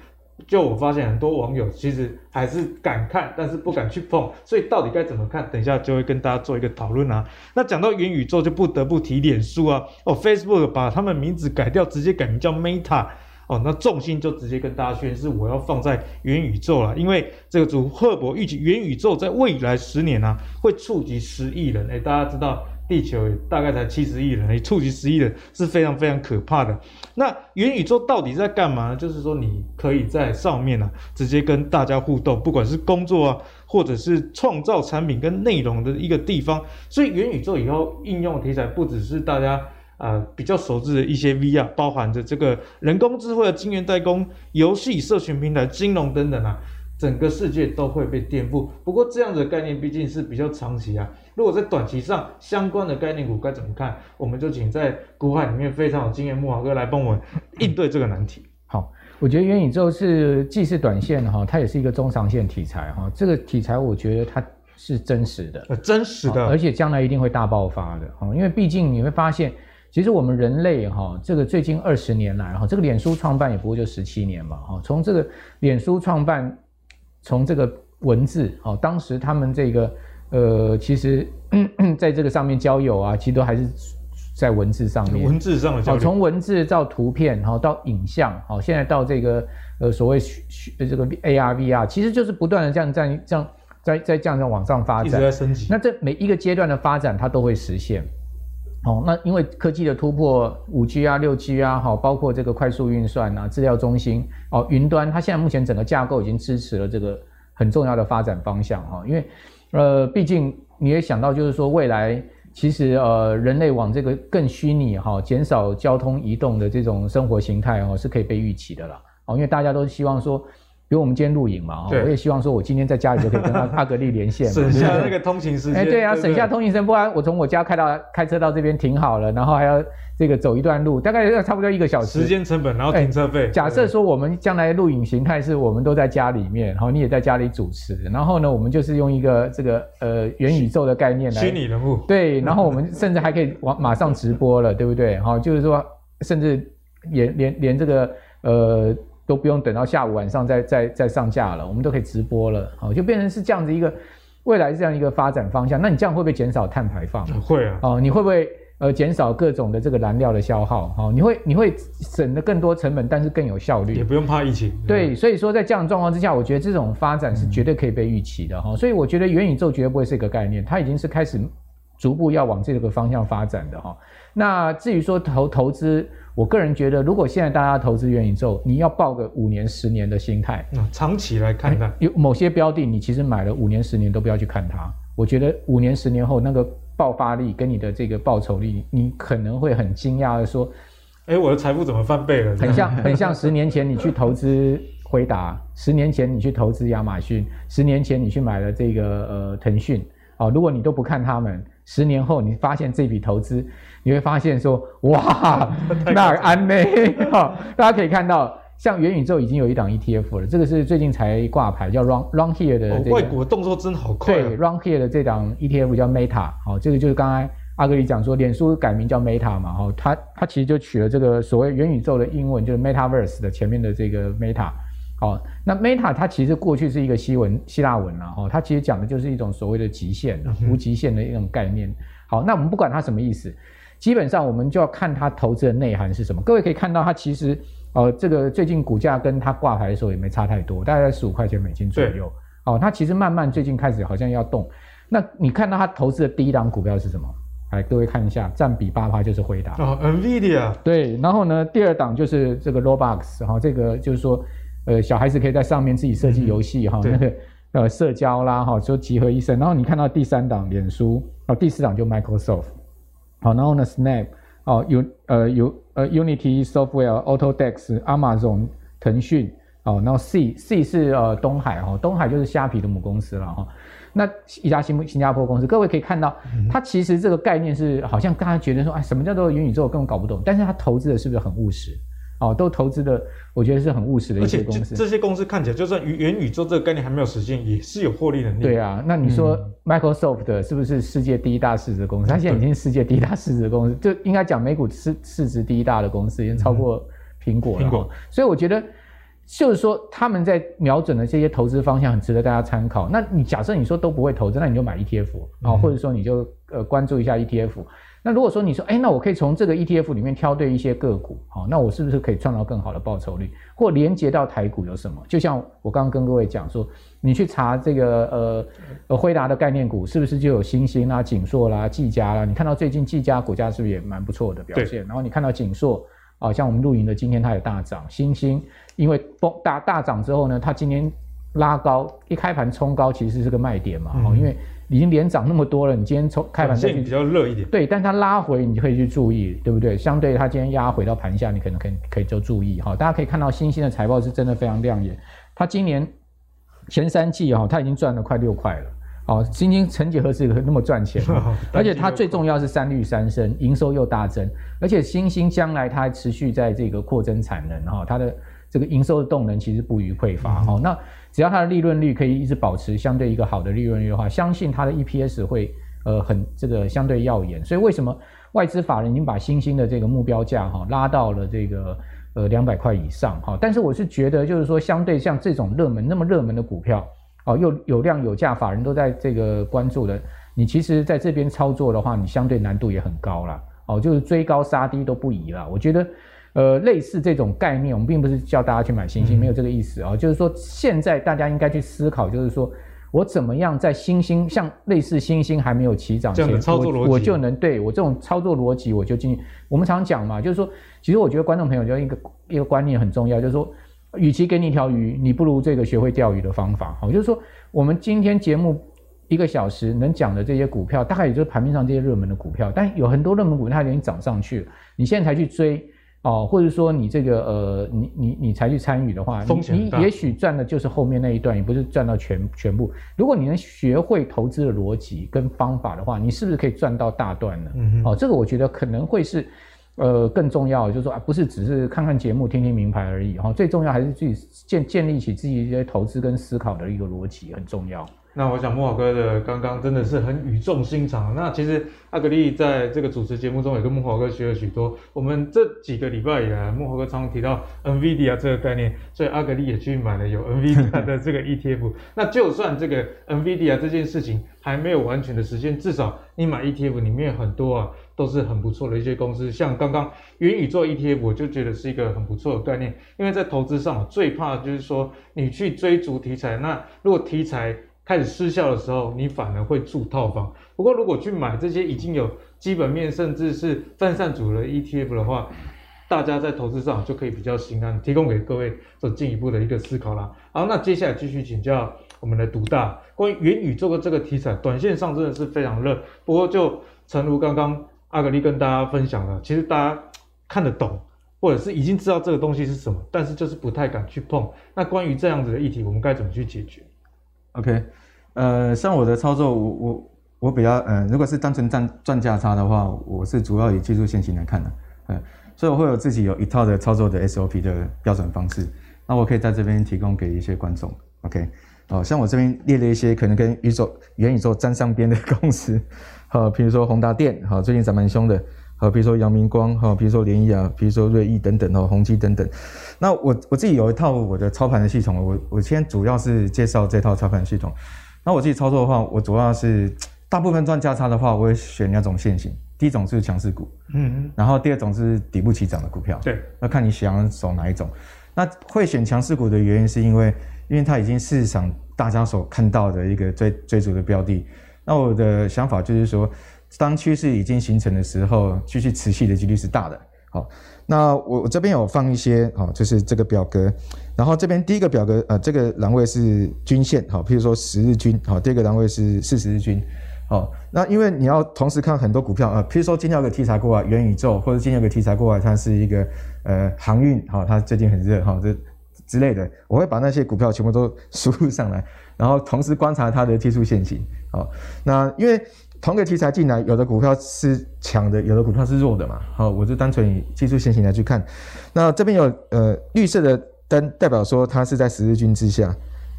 就我发现很多网友其实还是敢看，但是不敢去碰。所以到底该怎么看？等一下就会跟大家做一个讨论啊。那讲到元宇宙，就不得不提脸书啊。哦，Facebook 把他们名字改掉，直接改名叫 Meta。哦，那重心就直接跟大家宣示，我要放在元宇宙了，因为这个祖赫伯预计元宇宙在未来十年呢、啊，会触及十亿人。诶，大家知道地球大概才七十亿人，你触及十亿人是非常非常可怕的。那元宇宙到底在干嘛呢？就是说你可以在上面呢、啊，直接跟大家互动，不管是工作啊，或者是创造产品跟内容的一个地方。所以元宇宙以后应用题材不只是大家。呃，比较熟知的一些 VR，包含着这个人工智慧的晶圆代工、游戏、社群平台、金融等等啊，整个世界都会被颠覆。不过这样的概念毕竟是比较长期啊，如果在短期上相关的概念股该怎么看？我们就请在股海里面非常有经验木华哥来帮我们 应对这个难题。好，我觉得元宇宙是既是短线哈，它也是一个中长线题材哈。这个题材我觉得它是真实的，呃，真实的，而且将来一定会大爆发的哈，因为毕竟你会发现。其实我们人类哈，这个最近二十年来哈，这个脸书创办也不过就十七年嘛哈。从这个脸书创办，从这个文字哦，当时他们这个呃，其实 在这个上面交友啊，其实都还是在文字上面。文字上的交友。从文字到图片，哈，到影像，好，现在到这个呃所谓虚这个 AR VR，其实就是不断的这样这样这样在在这样这样往上发展，一直在升级。那这每一个阶段的发展，它都会实现。哦，那因为科技的突破，五 G 啊、六 G 啊，好，包括这个快速运算啊、资料中心哦、云端，它现在目前整个架构已经支持了这个很重要的发展方向哈。因为，呃，毕竟你也想到，就是说未来其实呃，人类往这个更虚拟哈、减少交通移动的这种生活形态哦，是可以被预期的啦。哦，因为大家都希望说。比如我们今天录影嘛，我也希望说，我今天在家里就可以跟阿 阿格力连线，省下那个通勤时间。哎，对啊，省下通勤时间，不然我从我家开到开车到这边停好了，然后还要这个走一段路，大概要差不多一个小时。时间成本，然后停车费。假设说我们将来录影形态是我们都在家里面，然后你也在家里主持，然后呢，我们就是用一个这个呃元宇宙的概念来虚拟人物。对，然后我们甚至还可以往马上直播了，对不对？哈，就是说，甚至也连连连这个呃。都不用等到下午晚上再再再上架了，我们都可以直播了，好，就变成是这样子一个未来这样一个发展方向。那你这样会不会减少碳排放？会啊。哦，你会不会呃减少各种的这个燃料的消耗？哦，你会你会省得更多成本，但是更有效率。也不用怕疫情。对，对，所以说在这样的状况之下，我觉得这种发展是绝对可以被预期的哈。嗯。所以我觉得元宇宙绝对不会是一个概念，它已经是开始逐步要往这个方向发展的哈。那至于说投投资。我个人觉得，如果现在大家投资元宇宙，你要抱个五年、十年的心态，嗯，长期来看待，有某些标的，你其实买了五年、十年都不要去看它。我觉得五年、十年后那个爆发力跟你的这个报酬率，你可能会很惊讶的说：“哎，我的财富怎么翻倍了？”很像，很像十年前你去投资回答，十年前你去投资亚马逊，十年前你去买了这个呃腾讯。哦，如果你都不看他们，十年后你发现这笔投资。你会发现说，哇，那安呢？哈，大家可以看到，像元宇宙已经有一档 ETF 了，这个是最近才挂牌，叫 Run Run Here 的这个。外国动作真好快。对，Run Here 的这档 ETF 叫 Meta，好，这个就是刚才阿格里讲说，脸书改名叫 Meta 嘛，哈，它它其实就取了这个所谓元宇宙的英文，就是 Metaverse 的前面的这个 Meta，好，那 Meta 它其实过去是一个希文希腊文啊，哦，它其实讲的就是一种所谓的极限、无极限的一种概念。好，那我们不管它什么意思。基本上我们就要看它投资的内涵是什么。各位可以看到，它其实呃，这个最近股价跟它挂牌的时候也没差太多，大概在十五块钱美金左右。哦，它其实慢慢最近开始好像要动。那你看到它投资的第一档股票是什么？来，各位看一下，占比八趴就是回答。哦，NVIDIA。对，然后呢，第二档就是这个 Roblox 哈，这个就是说，呃，小孩子可以在上面自己设计游戏哈，那个呃社交啦哈，就集合一生。然后你看到第三档脸书，哦，第四档就 Microsoft。好，然后呢，Snap，哦，有呃有呃 Unity Software、Autodesk、Amazon、腾讯，哦，然后 C C 是呃东海哈，东海就是虾皮的母公司了哈。那一家新新加坡公司，各位可以看到，它其实这个概念是好像大家觉得说，哎，什么叫做元宇宙，根本搞不懂。但是它投资的是不是很务实？哦，都投资的，我觉得是很务实的一些公司。这些公司看起来，就算元宇宙这个概念还没有实现，也是有获利能力。对啊，那你说 Microsoft 是不是世界第一大市值公司？它现在已经是世界第一大市值公司，就应该讲美股市市值第一大的公司，已经超过苹果了。苹果。所以我觉得，就是说他们在瞄准的这些投资方向很值得大家参考。那你假设你说都不会投资，那你就买 ETF 啊，或者说你就呃关注一下 ETF。那如果说你说，哎，那我可以从这个 ETF 里面挑对一些个股，好，那我是不是可以创造更好的报酬率？或连接到台股有什么？就像我刚刚跟各位讲说，你去查这个呃呃辉达的概念股，是不是就有欣兴啦、景硕啦、技嘉啦？你看到最近技嘉股价是不是也蛮不错的表现？然后你看到景硕啊，像我们露营的今天它也大涨，欣兴因为崩大大涨之后呢，它今天拉高一开盘冲高，其实是个卖点嘛，嗯、因为。已经连涨那么多了，你今天从开盘线比较热一点，对，但它拉回你就可以去注意，对不对？相对它今天压回到盘下，你可能可以可以就注意哈。大家可以看到欣兴的财报是真的非常亮眼，它今年前三季哈，它已经赚了快六块了。哦，欣兴曾几何时那么赚钱？而且它最重要是三率三升，营收又大增，而且新兴将来它还持续在这个扩增产能哈，它的这个营收的动能其实不予匮乏哈。那只要它的利润率可以一直保持相对一个好的利润率的话，相信它的 EPS 会呃很这个相对耀眼。所以为什么外资法人已经把新兴的这个目标价哈拉到了这个呃两百块以上哈？但是我是觉得就是说，相对像这种热门那么热门的股票哦，又有量有价，法人都在这个关注的，你其实在这边操作的话，你相对难度也很高啦。哦，就是追高杀低都不宜啦。我觉得。呃，类似这种概念，我们并不是叫大家去买新兴，没有这个意思啊、哦。就是说，现在大家应该去思考，就是说我怎么样在新兴，像类似新兴还没有起涨前，操作逻辑我，我就能对我这种操作逻辑，我就进去。我们常讲嘛，就是说，其实我觉得观众朋友就一个一个观念很重要，就是说，与其给你一条鱼，你不如这个学会钓鱼的方法。好，就是说，我们今天节目一个小时能讲的这些股票，大概也就是盘面上这些热门的股票，但有很多热门股它已经涨上去了，你现在才去追。哦，或者说你这个呃，你你你才去参与的话，你你也许赚的就是后面那一段，也不是赚到全全部。如果你能学会投资的逻辑跟方法的话，你是不是可以赚到大段呢？哦，这个我觉得可能会是呃更重要的，就是说啊，不是只是看看节目、听听名牌而已哈、哦。最重要还是自己建建立起自己一些投资跟思考的一个逻辑很重要。那我想慕驊哥的刚刚真的是很语重心长。那其实阿格力在这个主持节目中也跟慕驊哥学了许多。我们这几个礼拜以来，慕驊哥常常提到 NVIDIA 这个概念，所以阿格力也去买了有 NVIDIA 的这个 ETF。那就算这个 NVIDIA 这件事情还没有完全的实现，至少你买 ETF 里面很多啊都是很不错的一些公司。像刚刚元宇宙 ETF，我就觉得是一个很不错的概念。因为在投资上最怕就是说你去追逐题材，那如果题材开始失效的时候，你反而会住套房。不过，如果去买这些已经有基本面，甚至是分散组的 ETF 的话，大家在投资上就可以比较心安，提供给各位做进一步的一个思考啦。好，那接下来继续请教我们的独大关于元宇宙的这个题材，短线上真的是非常热。不过，就诚如刚刚阿格力跟大家分享了，其实大家看得懂，或者是已经知道这个东西是什么，但是就是不太敢去碰。那关于这样子的议题，我们该怎么去解决？OK。呃，像我的操作，我我我比较，呃，如果是单纯赚赚价差的话，我是主要以技术线型来看的，嗯，所以我会有自己有一套的操作的 SOP 的标准方式，那我可以在这边提供给一些观众，OK，哦，像我这边列了一些可能跟宇宙元宇宙沾上边的公司，好，比如说宏达电，好，最近涨蛮凶的，好，比如说阳明光，好，比如说联亚啊，比如说瑞昱等等，哦，宏基等等，那我我自己有一套我的操盘的系统，我我先主要是介绍这套操盘系统。那我自己操作的话，我主要是 大部分赚价差的话，我会选两种线型。第一种是强势股，嗯嗯，然后第二种是底部起涨的股票。对，要看你想要走哪一种。那会选强势股的原因是因为，因为它已经市场大家所看到的一个追追逐的标的。那我的想法就是说，当趋势已经形成的时候，继续持续的几率是大的。好，那我我这边有放一些，好，就是这个表格，然后这边第一个表格，呃，这个栏位是均线，好，譬如说十日均，好，第二个栏位是四十日均，好，那因为你要同时看很多股票，呃，譬如说今天有个题材过来，元宇宙，或者今天有个题材过来，它是一个呃航运，好，它最近很热，好，这之类的，我会把那些股票全部都输入上来，然后同时观察它的技术线型，好，那因为。同个题材进来，有的股票是强的，有的股票是弱的嘛。好，我就单纯以技术先行来去看。那这边有呃绿色的灯，代表说它是在十日均之下，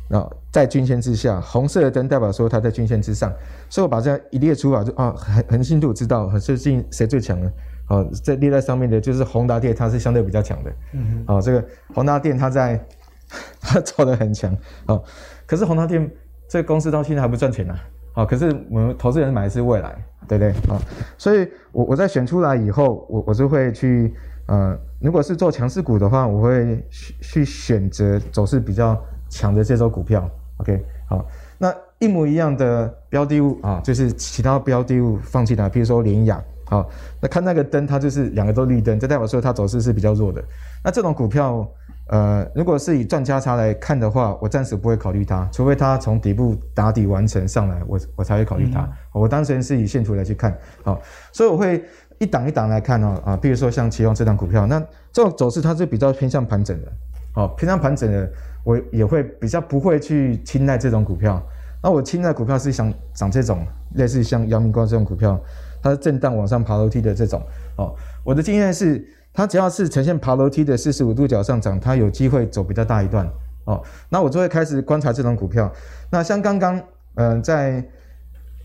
然后在均线之下；红色的灯代表说它在均线之上。所以我把这样一列出来，就啊，很很清楚知道最近谁最强了？好，这列在上面的就是宏达电，它是相对比较强的。嗯哼。好，这个宏达电它在 它做得很强。好，可是宏达电这个公司到现在还不赚钱呢、啊。好，可是我们投资人买的是未来，对不对？好，所以我我在选出来以后，我我就会去，呃，如果是做强势股的话，我会去去选择走势比较强的这种股票。OK，好，那一模一样的标的物啊，就是其他标的物放进来，比如说联亚，好，那看那个灯，它就是两个都绿灯，这代表说它走势是比较弱的。那这种股票。呃，如果是以赚价差来看的话，我暂时不会考虑它，除非它从底部打底完成上来，我我才会考虑它。嗯、我当时是以线图来去看，好，所以我会一档一档来看哦，啊，比如说像奇鋐这档股票，那这种走势它是比较偏向盘整的，好，偏向盘整的，我也会比较不会去青睐这种股票。那我青睐股票是想涨这种类似像阳明光这种股票，它是震荡往上爬楼梯的这种，哦，我的经验是。它只要是呈现爬楼梯的四十五度角上涨，它有机会走比较大一段哦。那我就会开始观察这种股票。那像刚刚，嗯、呃，在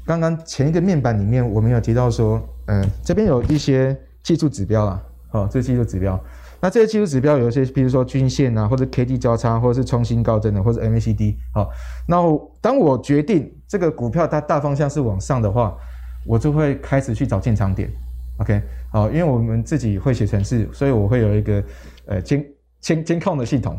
刚刚前一个面板里面，我们有提到说，嗯、呃，这边有一些技术指标啊，哦，这是技术指标。那这些技术指标有一些，比如说均线啊，或者 K D 交叉，或者是创新高增的，或者 M A C D。好，那当我决定这个股票它大方向是往上的话，我就会开始去找进场点。OK，好，因为我们自己会写程式，所以我会有一个呃监监监控的系统。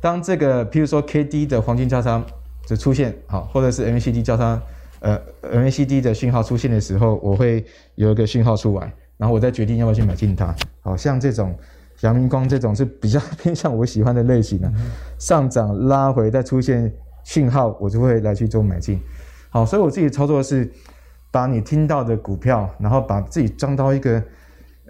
当这个譬如说 KD 的黄金交叉的出现，好，或者是 MACD 交叉，呃 MACD 的讯号出现的时候，我会有一个讯号出来，然后我再决定要不要去买进它。好，像这种阳明光这种是比较 偏向我喜欢的类型的，上涨拉回再出现讯号，我就会来去做买进。好，所以我自己操作的是。把你听到的股票，然后把自己装到一个，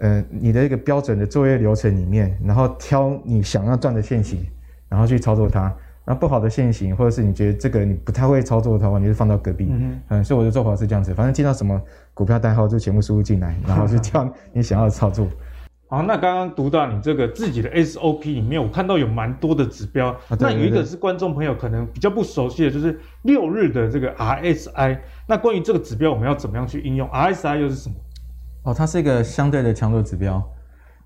呃，你的一个标准的作业流程里面，然后挑你想要赚的现行，然后去操作它。那不好的现行，或者是你觉得这个你不太会操作的话，你就放到隔壁。嗯，嗯，所以我的做法是这样子，反正见到什么股票代号就全部输入进来，然后去挑你想要的操作。好，那刚刚读到你这个自己的 SOP 里面，我看到有蛮多的指标。那有一个是观众朋友可能比较不熟悉的，就是六日的这个 RSI。那关于这个指标，我们要怎么样去应用？RSI 又是什么？哦，它是一个相对的强弱指标，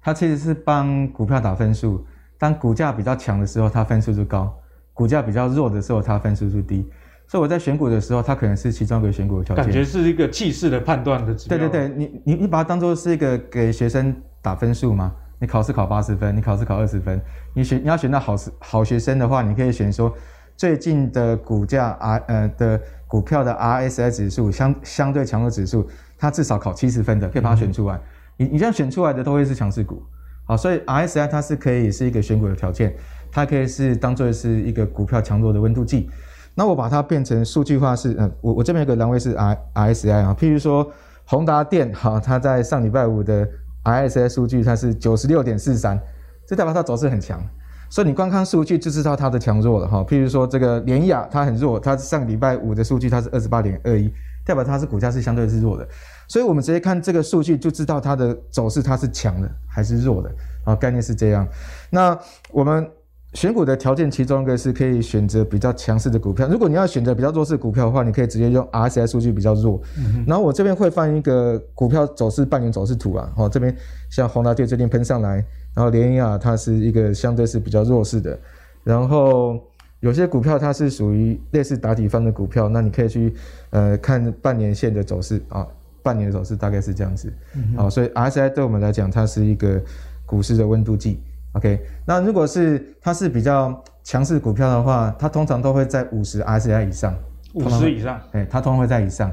它其实是帮股票打分数。当股价比较强的时候，它分数就高；股价比较弱的时候，它分数就低。所以我在选股的时候，它可能是其中一个选股的条件。感觉是一个气势的判断的指标。对对对，你你你把它当做是一个给学生。打分数吗？你考试考八十分，你考试考二十分，你选你要选到好好学生的话，你可以选说最近的股价 R 呃的股票的 RSI 指数相相对强弱指数，它至少考七十分的，可以把它选出来。嗯、你你这样选出来的都会是强势股，好，所以 RSI 它是可以是一个选股的条件，它可以是当做是一个股票强弱的温度计。那我把它变成数据化是，嗯、呃，我我这边有个栏位是 R RSI 啊，譬如说宏达电，好，它在上礼拜五的。RSI 数据它是九十六点四三，这代表它走势很强，所以你光看数据就知道它的强弱了哈。譬如说这个联亚它很弱，它上礼拜五的数据它是二十八点二一，代表它是股价是相对是弱的，所以我们直接看这个数据就知道它的走势它是强的还是弱的啊，概念是这样。那我们。选股的条件，其中一个是可以选择比较强势的股票。如果你要选择比较弱势股票的话，你可以直接用 RSI 数据比较弱。嗯、然后我这边会放一个股票走势半年走势图啊。好，这边像宏达电最近喷上来，然后联亚它是一个相对是比较弱势的。然后有些股票它是属于类似打底方的股票，那你可以去呃看半年线的走势啊，半年的走势大概是这样子。好，所以 RSI 对我们来讲，它是一个股市的温度计。OK，那如果是它是比较强势股票的话，它通常都会在五十 RSI 以上，五十以上，哎，它通常会在以上。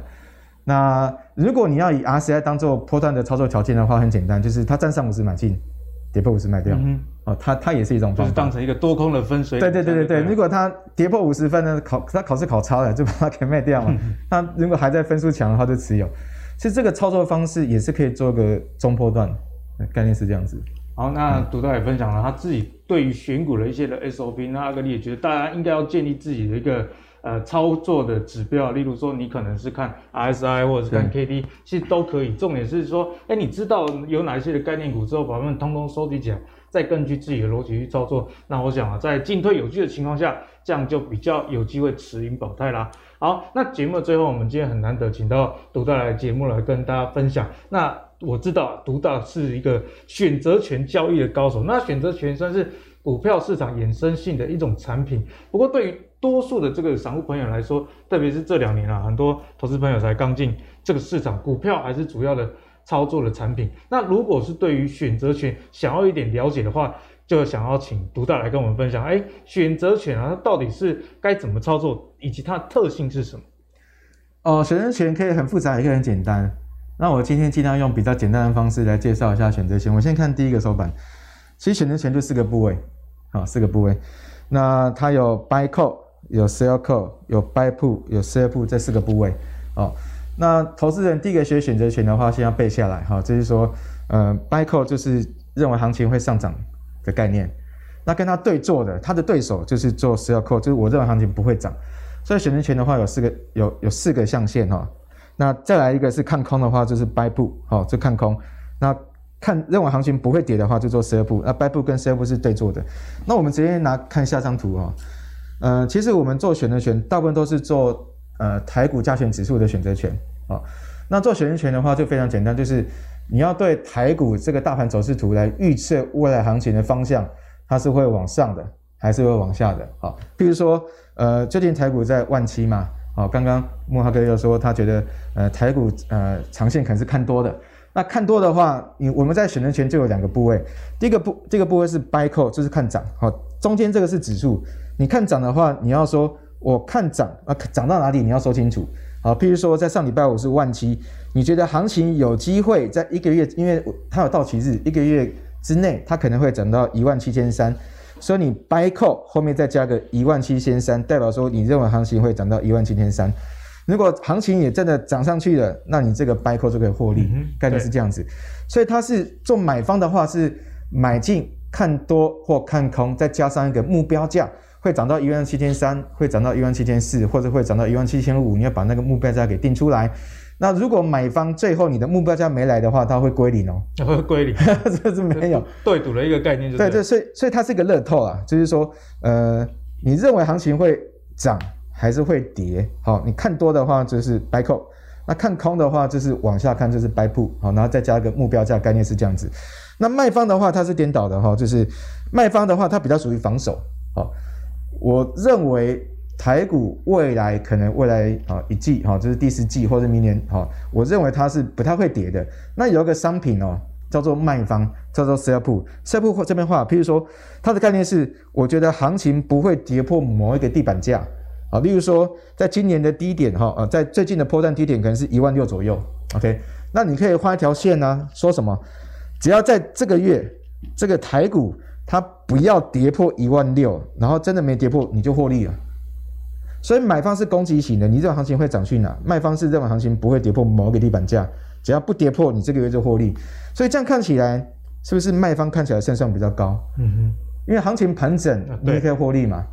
那如果你要以 RSI 当做波段的操作条件的话，很简单，就是它站上五十买进，跌破五十卖掉。嗯，哦，它它也是一种方法，就是当成一个多空的分水岭。对对对对对，如果它跌破五十分呢，考它考试考差了，就把它给卖掉嘛。那、嗯、如果还在分数强的话，就持有。其实这个操作方式也是可以做个中波段，概念是这样子。好，那独大也分享了他自己对于选股的一些的 SOP，那阿格力也觉得大家应该要建立自己的一个呃操作的指标，例如说你可能是看 RSI 或者是看 KD，其实都可以。重点是说，哎，你知道有哪一些的概念股之后，把它们通通收集起来，再根据自己的逻辑去操作。那我想啊，在进退有据的情况下，这样就比较有机会持盈保泰啦。好，那节目的最后，我们今天很难得请到独大来节目来跟大家分享。那我知道独大是一个选择权交易的高手，那选择权算是股票市场衍生性的一种产品。不过对于多数的这个散户朋友来说，特别是这两年啊，很多投资朋友才刚进这个市场，股票还是主要的操作的产品。那如果是对于选择权想要一点了解的话，就想要请独大来跟我们分享，哎，选择权啊，它到底是该怎么操作，以及它的特性是什么？哦，选择权可以很复杂，也可以很简单。那我今天尽量用比较简单的方式来介绍一下选择权。我先看第一个手板，其实选择权就四个部位，好，四个部位。那它有 buy call。有 sell call，有 buy put，有 sell put 这四个部位，哦，那投资人第一个学选择权的话，先要背下来，哈、哦，就是说，呃，buy call 就是认为行情会上涨的概念，那跟他对做的，他的对手就是做 sell call，就是我认为行情不会涨，所以选择权的话有四个，有有四个象限，哈、哦，那再来一个是看空的话，就是 buy put，哦，就看空，那看认为行情不会跌的话，就做 sell put，那 buy put 跟 sell put 是对做的，那我们直接拿看下张图，哈、哦。呃，其实我们做选择权，大部分都是做呃台股加权指数的选择权啊、哦。那做选择权的话，就非常简单，就是你要对台股这个大盘走势图来预测未来行情的方向，它是会往上的，还是会往下的？啊、哦，譬如说，呃，最近台股在万七嘛，好、哦，刚刚慕驊哥又说他觉得呃台股呃长线可能是看多的。那看多的话，你我们在选择权就有两个部位，第一个部这个部位是 buy call，就是看涨，好、哦，中间这个是指数。你看涨的话，你要说我看涨啊，涨到哪里你要说清楚。好，譬如说在上礼拜五是万七，你觉得行情有机会在一个月，因为它有到期日，一个月之内它可能会涨到一万七千三，所以你 buy call 后面再加个一万七千三，代表说你认为行情会涨到一万七千三。如果行情也真的涨上去了，那你这个 buy call 就可以获利，嗯、概念是这样子。所以它是做买方的话是买进看多或看空，再加上一个目标价。会涨到一万七千三，会涨到一万七千四，或者会涨到一万七千五，你要把那个目标价给定出来。那如果买方最后你的目标价没来的话，它会归零哦，会归零，这是没有对赌的一个概念。对对，所以所以它是一个乐透啊，就是说，呃，你认为行情会涨还是会跌？好，你看多的话就是 buy call，那看空的话就是往下看就是 buy put，好，然后再加一个目标价概念是这样子。那卖方的话它是颠倒的哈，就是卖方的话它比较属于防守，好。我认为台股未来可能未来啊一季哈，就是第四季或者明年哈，我认为它是不太会跌的。那有一个商品哦，叫做卖方，叫做 sell put，sell put 这边话，譬如说它的概念是，我觉得行情不会跌破某一个地板价啊，例如说在今年的低点哈，呃，在最近的波段低点可能是一万六左右，OK，那你可以画一条线呢，说什么？只要在这个月这个台股。它不要跌破一万六，然后真的没跌破，你就获利了。所以买方是攻击型的，你这种行情会涨去哪？卖方是这种行情不会跌破某个地板价，只要不跌破，你这个月就获利。所以这样看起来，是不是卖方看起来胜算比较高？嗯哼，因为行情盘整，你也可以获利嘛。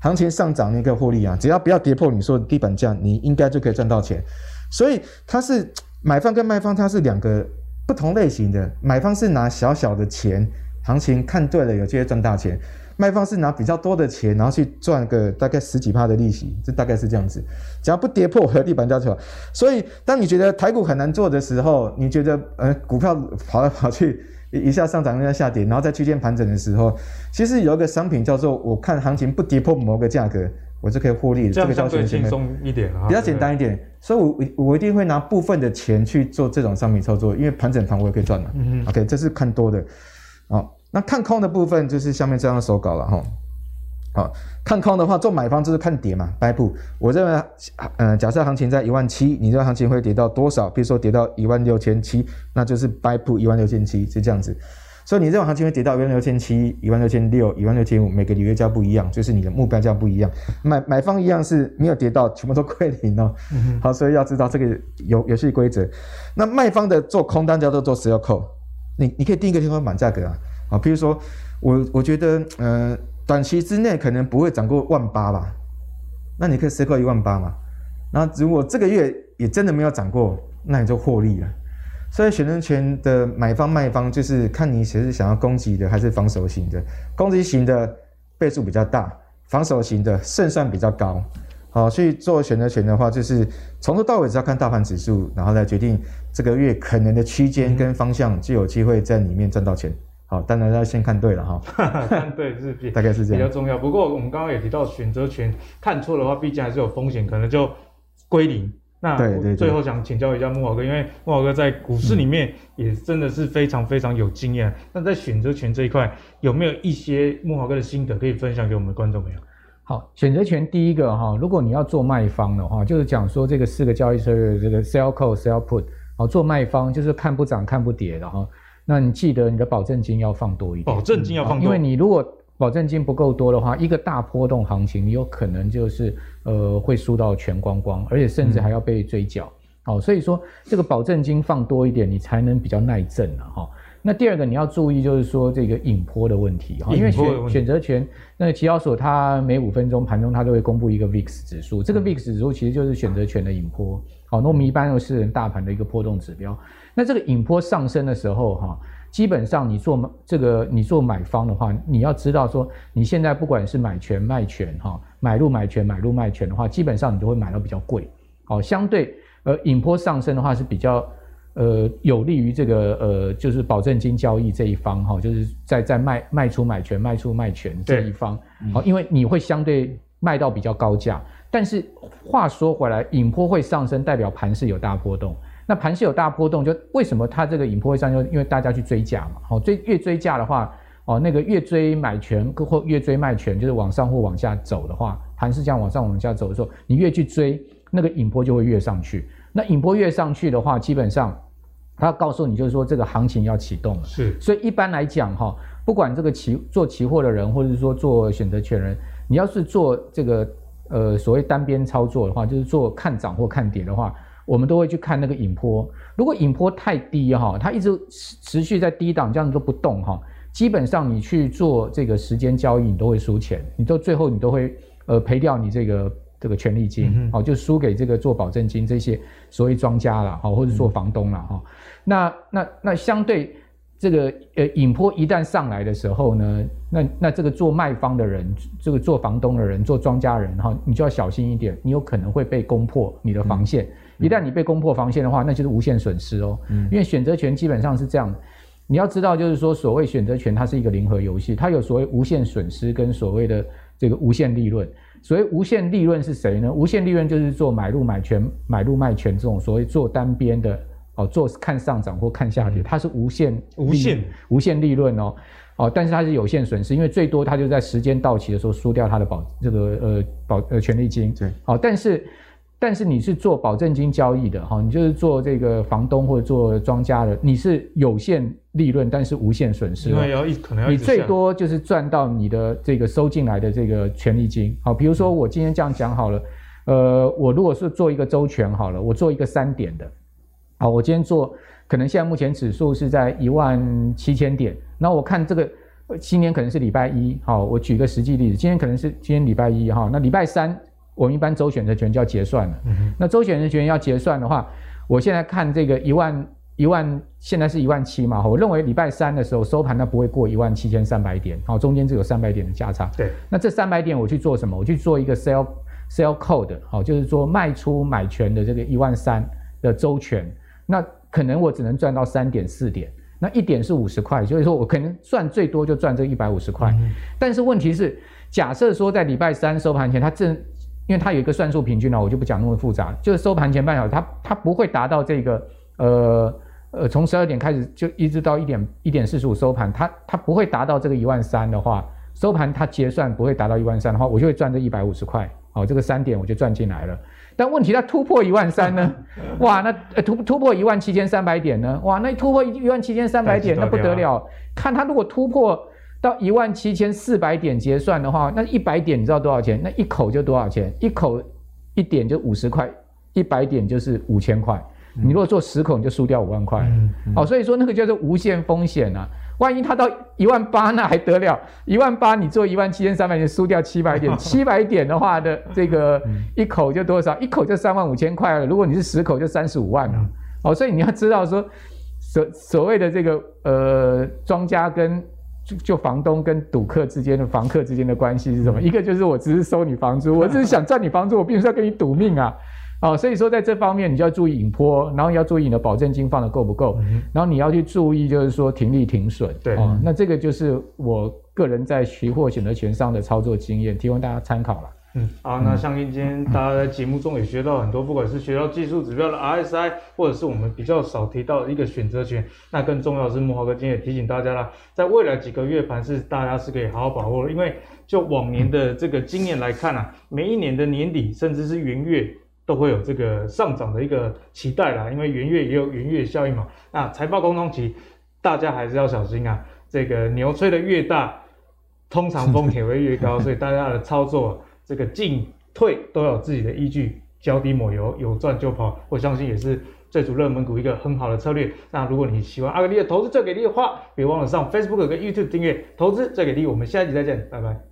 行情上涨，你也可以获利啊。只要不要跌破你说的地板价，你应该就可以赚到钱。所以它是买方跟卖方，它是两个不同类型的。买方是拿小小的钱。行情看对了，有机会赚大钱。卖方是拿比较多的钱，然后去赚个大概十几趴的利息，这大概是这样子。只要不跌破我的地板价就好。所以，当你觉得台股很难做的时候，你觉得呃股票跑来跑去，一下上涨一下下跌，然后在区间盘整的时候，其实有一个商品叫做我看行情不跌破某个价格，我就可以获利。这个相对轻松一点啊，比较简单一点。所以我我我一定会拿部分的钱去做这种商品操作，因为盘整盘我也可以赚嘛。嗯 OK，这是看多的。好，那看空的部分就是下面这样的手稿了哈。好，看空的话，做买方就是看跌嘛，buy put。我认为，嗯、呃，假设行情在一万七，你这个行情会跌到多少？比如说跌到一万六千七，那就是 buy put 一万六千七，是这样子。所以你这种行情会跌到一万六千七、一万六千六、一万六千五，每个履约价不一样，就是你的目标价不一样。买买方一样是没有跌到，全部都归零哦。嗯、好，所以要知道这个游游戏规则。那卖方的做空单叫做做 sell call。你你可以定一个天花板价格啊，啊，比如说我我觉得呃短期之内可能不会涨过万八吧，那你可以设个一万八嘛，那如果这个月也真的没有涨过，那你就获利了。所以选择权的买方卖方就是看你其实是想要攻击的还是防守型的，攻击型的倍数比较大，防守型的胜算比较高。好，所以做选择权的话，就是从头到尾只要看大盘指数，然后来决定这个月可能的区间跟方向，就有机会在里面赚到钱。好，当然要先看对了哈。看对是比 大概是这样比较重要。不过我们刚刚也提到选择权看错的话，毕竟还是有风险，可能就归零。那我最后想请教一下木华哥，因为木华哥在股市里面也真的是非常非常有经验。那、嗯、在选择权这一块，有没有一些木华哥的心得可以分享给我们的观众朋友？好，选择权第一个哈，如果你要做卖方的话，就是讲说这个四个交易策略，这个 sell call sell put，好，做卖方就是看不涨看不跌的哈。那你记得你的保证金要放多一点，保证金要放多，因为你如果保证金不够多的话，一个大波动行情，你有可能就是呃会输到全光光，而且甚至还要被追缴。嗯好，所以说这个保证金放多一点，你才能比较耐震啊。哈，那第二个你要注意就是说这个引波的问题哈，因为选选择权，那个期交所它每五分钟盘中它都会公布一个 VIX 指数，这个 VIX 指数其实就是选择权的引波。好，那我们一般都是大盘的一个波动指标。那这个引波上升的时候哈，基本上你做这个你做买方的话，你要知道说你现在不管是买权卖权哈，买入买权买入卖权的话，基本上你都会买到比较贵。好，相对。而引波上升的话是比较，呃，有利于这个呃，就是保证金交易这一方哈，就是在在卖卖出买权卖出卖权这一方，好，因为你会相对卖到比较高价。但是话说回来，引坡会上升，代表盘势有大波动。那盘势有大波动，就为什么它这个引坡会上升？因为大家去追价嘛，好，追越追价的话，哦，那个越追买权或越追卖权，就是往上或往下走的话，盘势这样往上往下走的时候，你越去追。那个引波就会越上去，那引波越上去的话，基本上，它告诉你就是说这个行情要启动了。是，所以一般来讲哈，不管这个期做期货的人，或者是说做选择权人，你要是做这个呃所谓单边操作的话，就是做看涨或看跌的话，我们都会去看那个引波。如果引波太低哈，它一直持续在低档这样子都不动哈，基本上你去做这个时间交易，你都会输钱，你到最后你都会呃赔掉你这个。这个权利金，好，就输给这个做保证金这些所谓庄家了，好，或者做房东了，哈。那那那相对这个呃引坡一旦上来的时候呢，那那这个做卖方的人，这个做房东的人，做庄家人，哈，你就要小心一点，你有可能会被攻破你的防线。一旦你被攻破防线的话，那就是无限损失哦。因为选择权基本上是这样的，你要知道，就是说所谓选择权，它是一个零和游戏，它有所谓无限损失跟所谓的这个无限利润。所谓无限利润是谁呢？无限利润就是做买入买权、买入卖权这种所谓做单边的哦，做看上涨或看下跌，它是无限无限无限利润哦哦，但是它是有限损失，因为最多它就在时间到期的时候输掉它的保这个呃保呃权利金。对，好，但是。但是你是做保证金交易的哈，你就是做这个房东或者做庄家的，你是有限利润，但是无限损失。因为要一可能要你最多就是赚到你的这个收进来的这个权利金。好，比如说我今天这样讲好了，呃，我如果是做一个周全好了，我做一个三点的，好，我今天做，可能现在目前指数是在一万七千点，那我看这个今年可能是礼拜一，好，我举个实际例子，今天可能是今天礼拜一哈，那礼拜三。我们一般周选择权就要结算了。嗯、哼那周选择权要结算的话，我现在看这个一万一万，现在是一万七嘛。我认为礼拜三的时候收盘，它不会过一万七千三百点。好，中间只有三百点的价差。对。那这三百点我去做什么？我去做一个 sell sell code，好，就是说卖出买权的这个一万三的周权。那可能我只能赚到三点四点。那一点是五十块，所以说我可能赚最多就赚这一百五十块。嗯、但是问题是，假设说在礼拜三收盘前，它正因为它有一个算术平均呢，我就不讲那么复杂。就是收盘前半小时，它它不会达到这个，呃呃，从十二点开始就一直到一点一点四十五收盘，它它不会达到这个一万三的话，收盘它结算不会达到一万三的话，我就会赚这一百五十块。好，这个三点我就赚进来了。但问题它突破一万三呢？哇，那突突破一万七千三百点呢？哇，那突破一万七千三百点那不得了。看它如果突破。到一万七千四百点结算的话，那一百点你知道多少钱？那一口就多少钱？一口一点就五十块，一百点就是五千块。嗯、你如果做十口，你就输掉五万块。嗯嗯、哦，所以说那个叫做无限风险啊！万一它到一万八，那还得了？一万八你做一万七千三百点，输掉七百点，七百点的话的这个一口就多少？一口就三万五千块了。如果你是十口，就三十五万了。嗯、哦，所以你要知道说所所谓的这个呃庄家跟就就房东跟赌客之间的房客之间的关系是什么？一个就是我只是收你房租，我只是想赚你房租，我并不是要跟你赌命啊。哦，所以说在这方面你就要注意引坡，然后要注意你的保证金放的够不够，嗯、然后你要去注意就是说停利停损。对，哦，那这个就是我个人在期货选择权上的操作经验，提供大家参考了。嗯，好，那相信今天大家在节目中也学到很多，不管是学到技术指标的 RSI，或者是我们比较少提到的一个选择权，那更重要的是慕驊哥今天也提醒大家啦，在未来几个月盘是大家是可以好好把握的，因为就往年的这个经验来看啊，每一年的年底甚至是元月都会有这个上涨的一个期待啦，因为元月也有元月效应嘛，那财报空窗期大家还是要小心啊，这个牛吹的越大，通常风险会越高，所以大家的操作。这个进退都有自己的依据，脚底抹油，有赚就跑，我相信也是最主热门股一个很好的策略。那如果你喜欢阿格力的投资最给力的话，别忘了上 Facebook 跟 YouTube 订阅投资最给力。我们下一集再见，拜拜。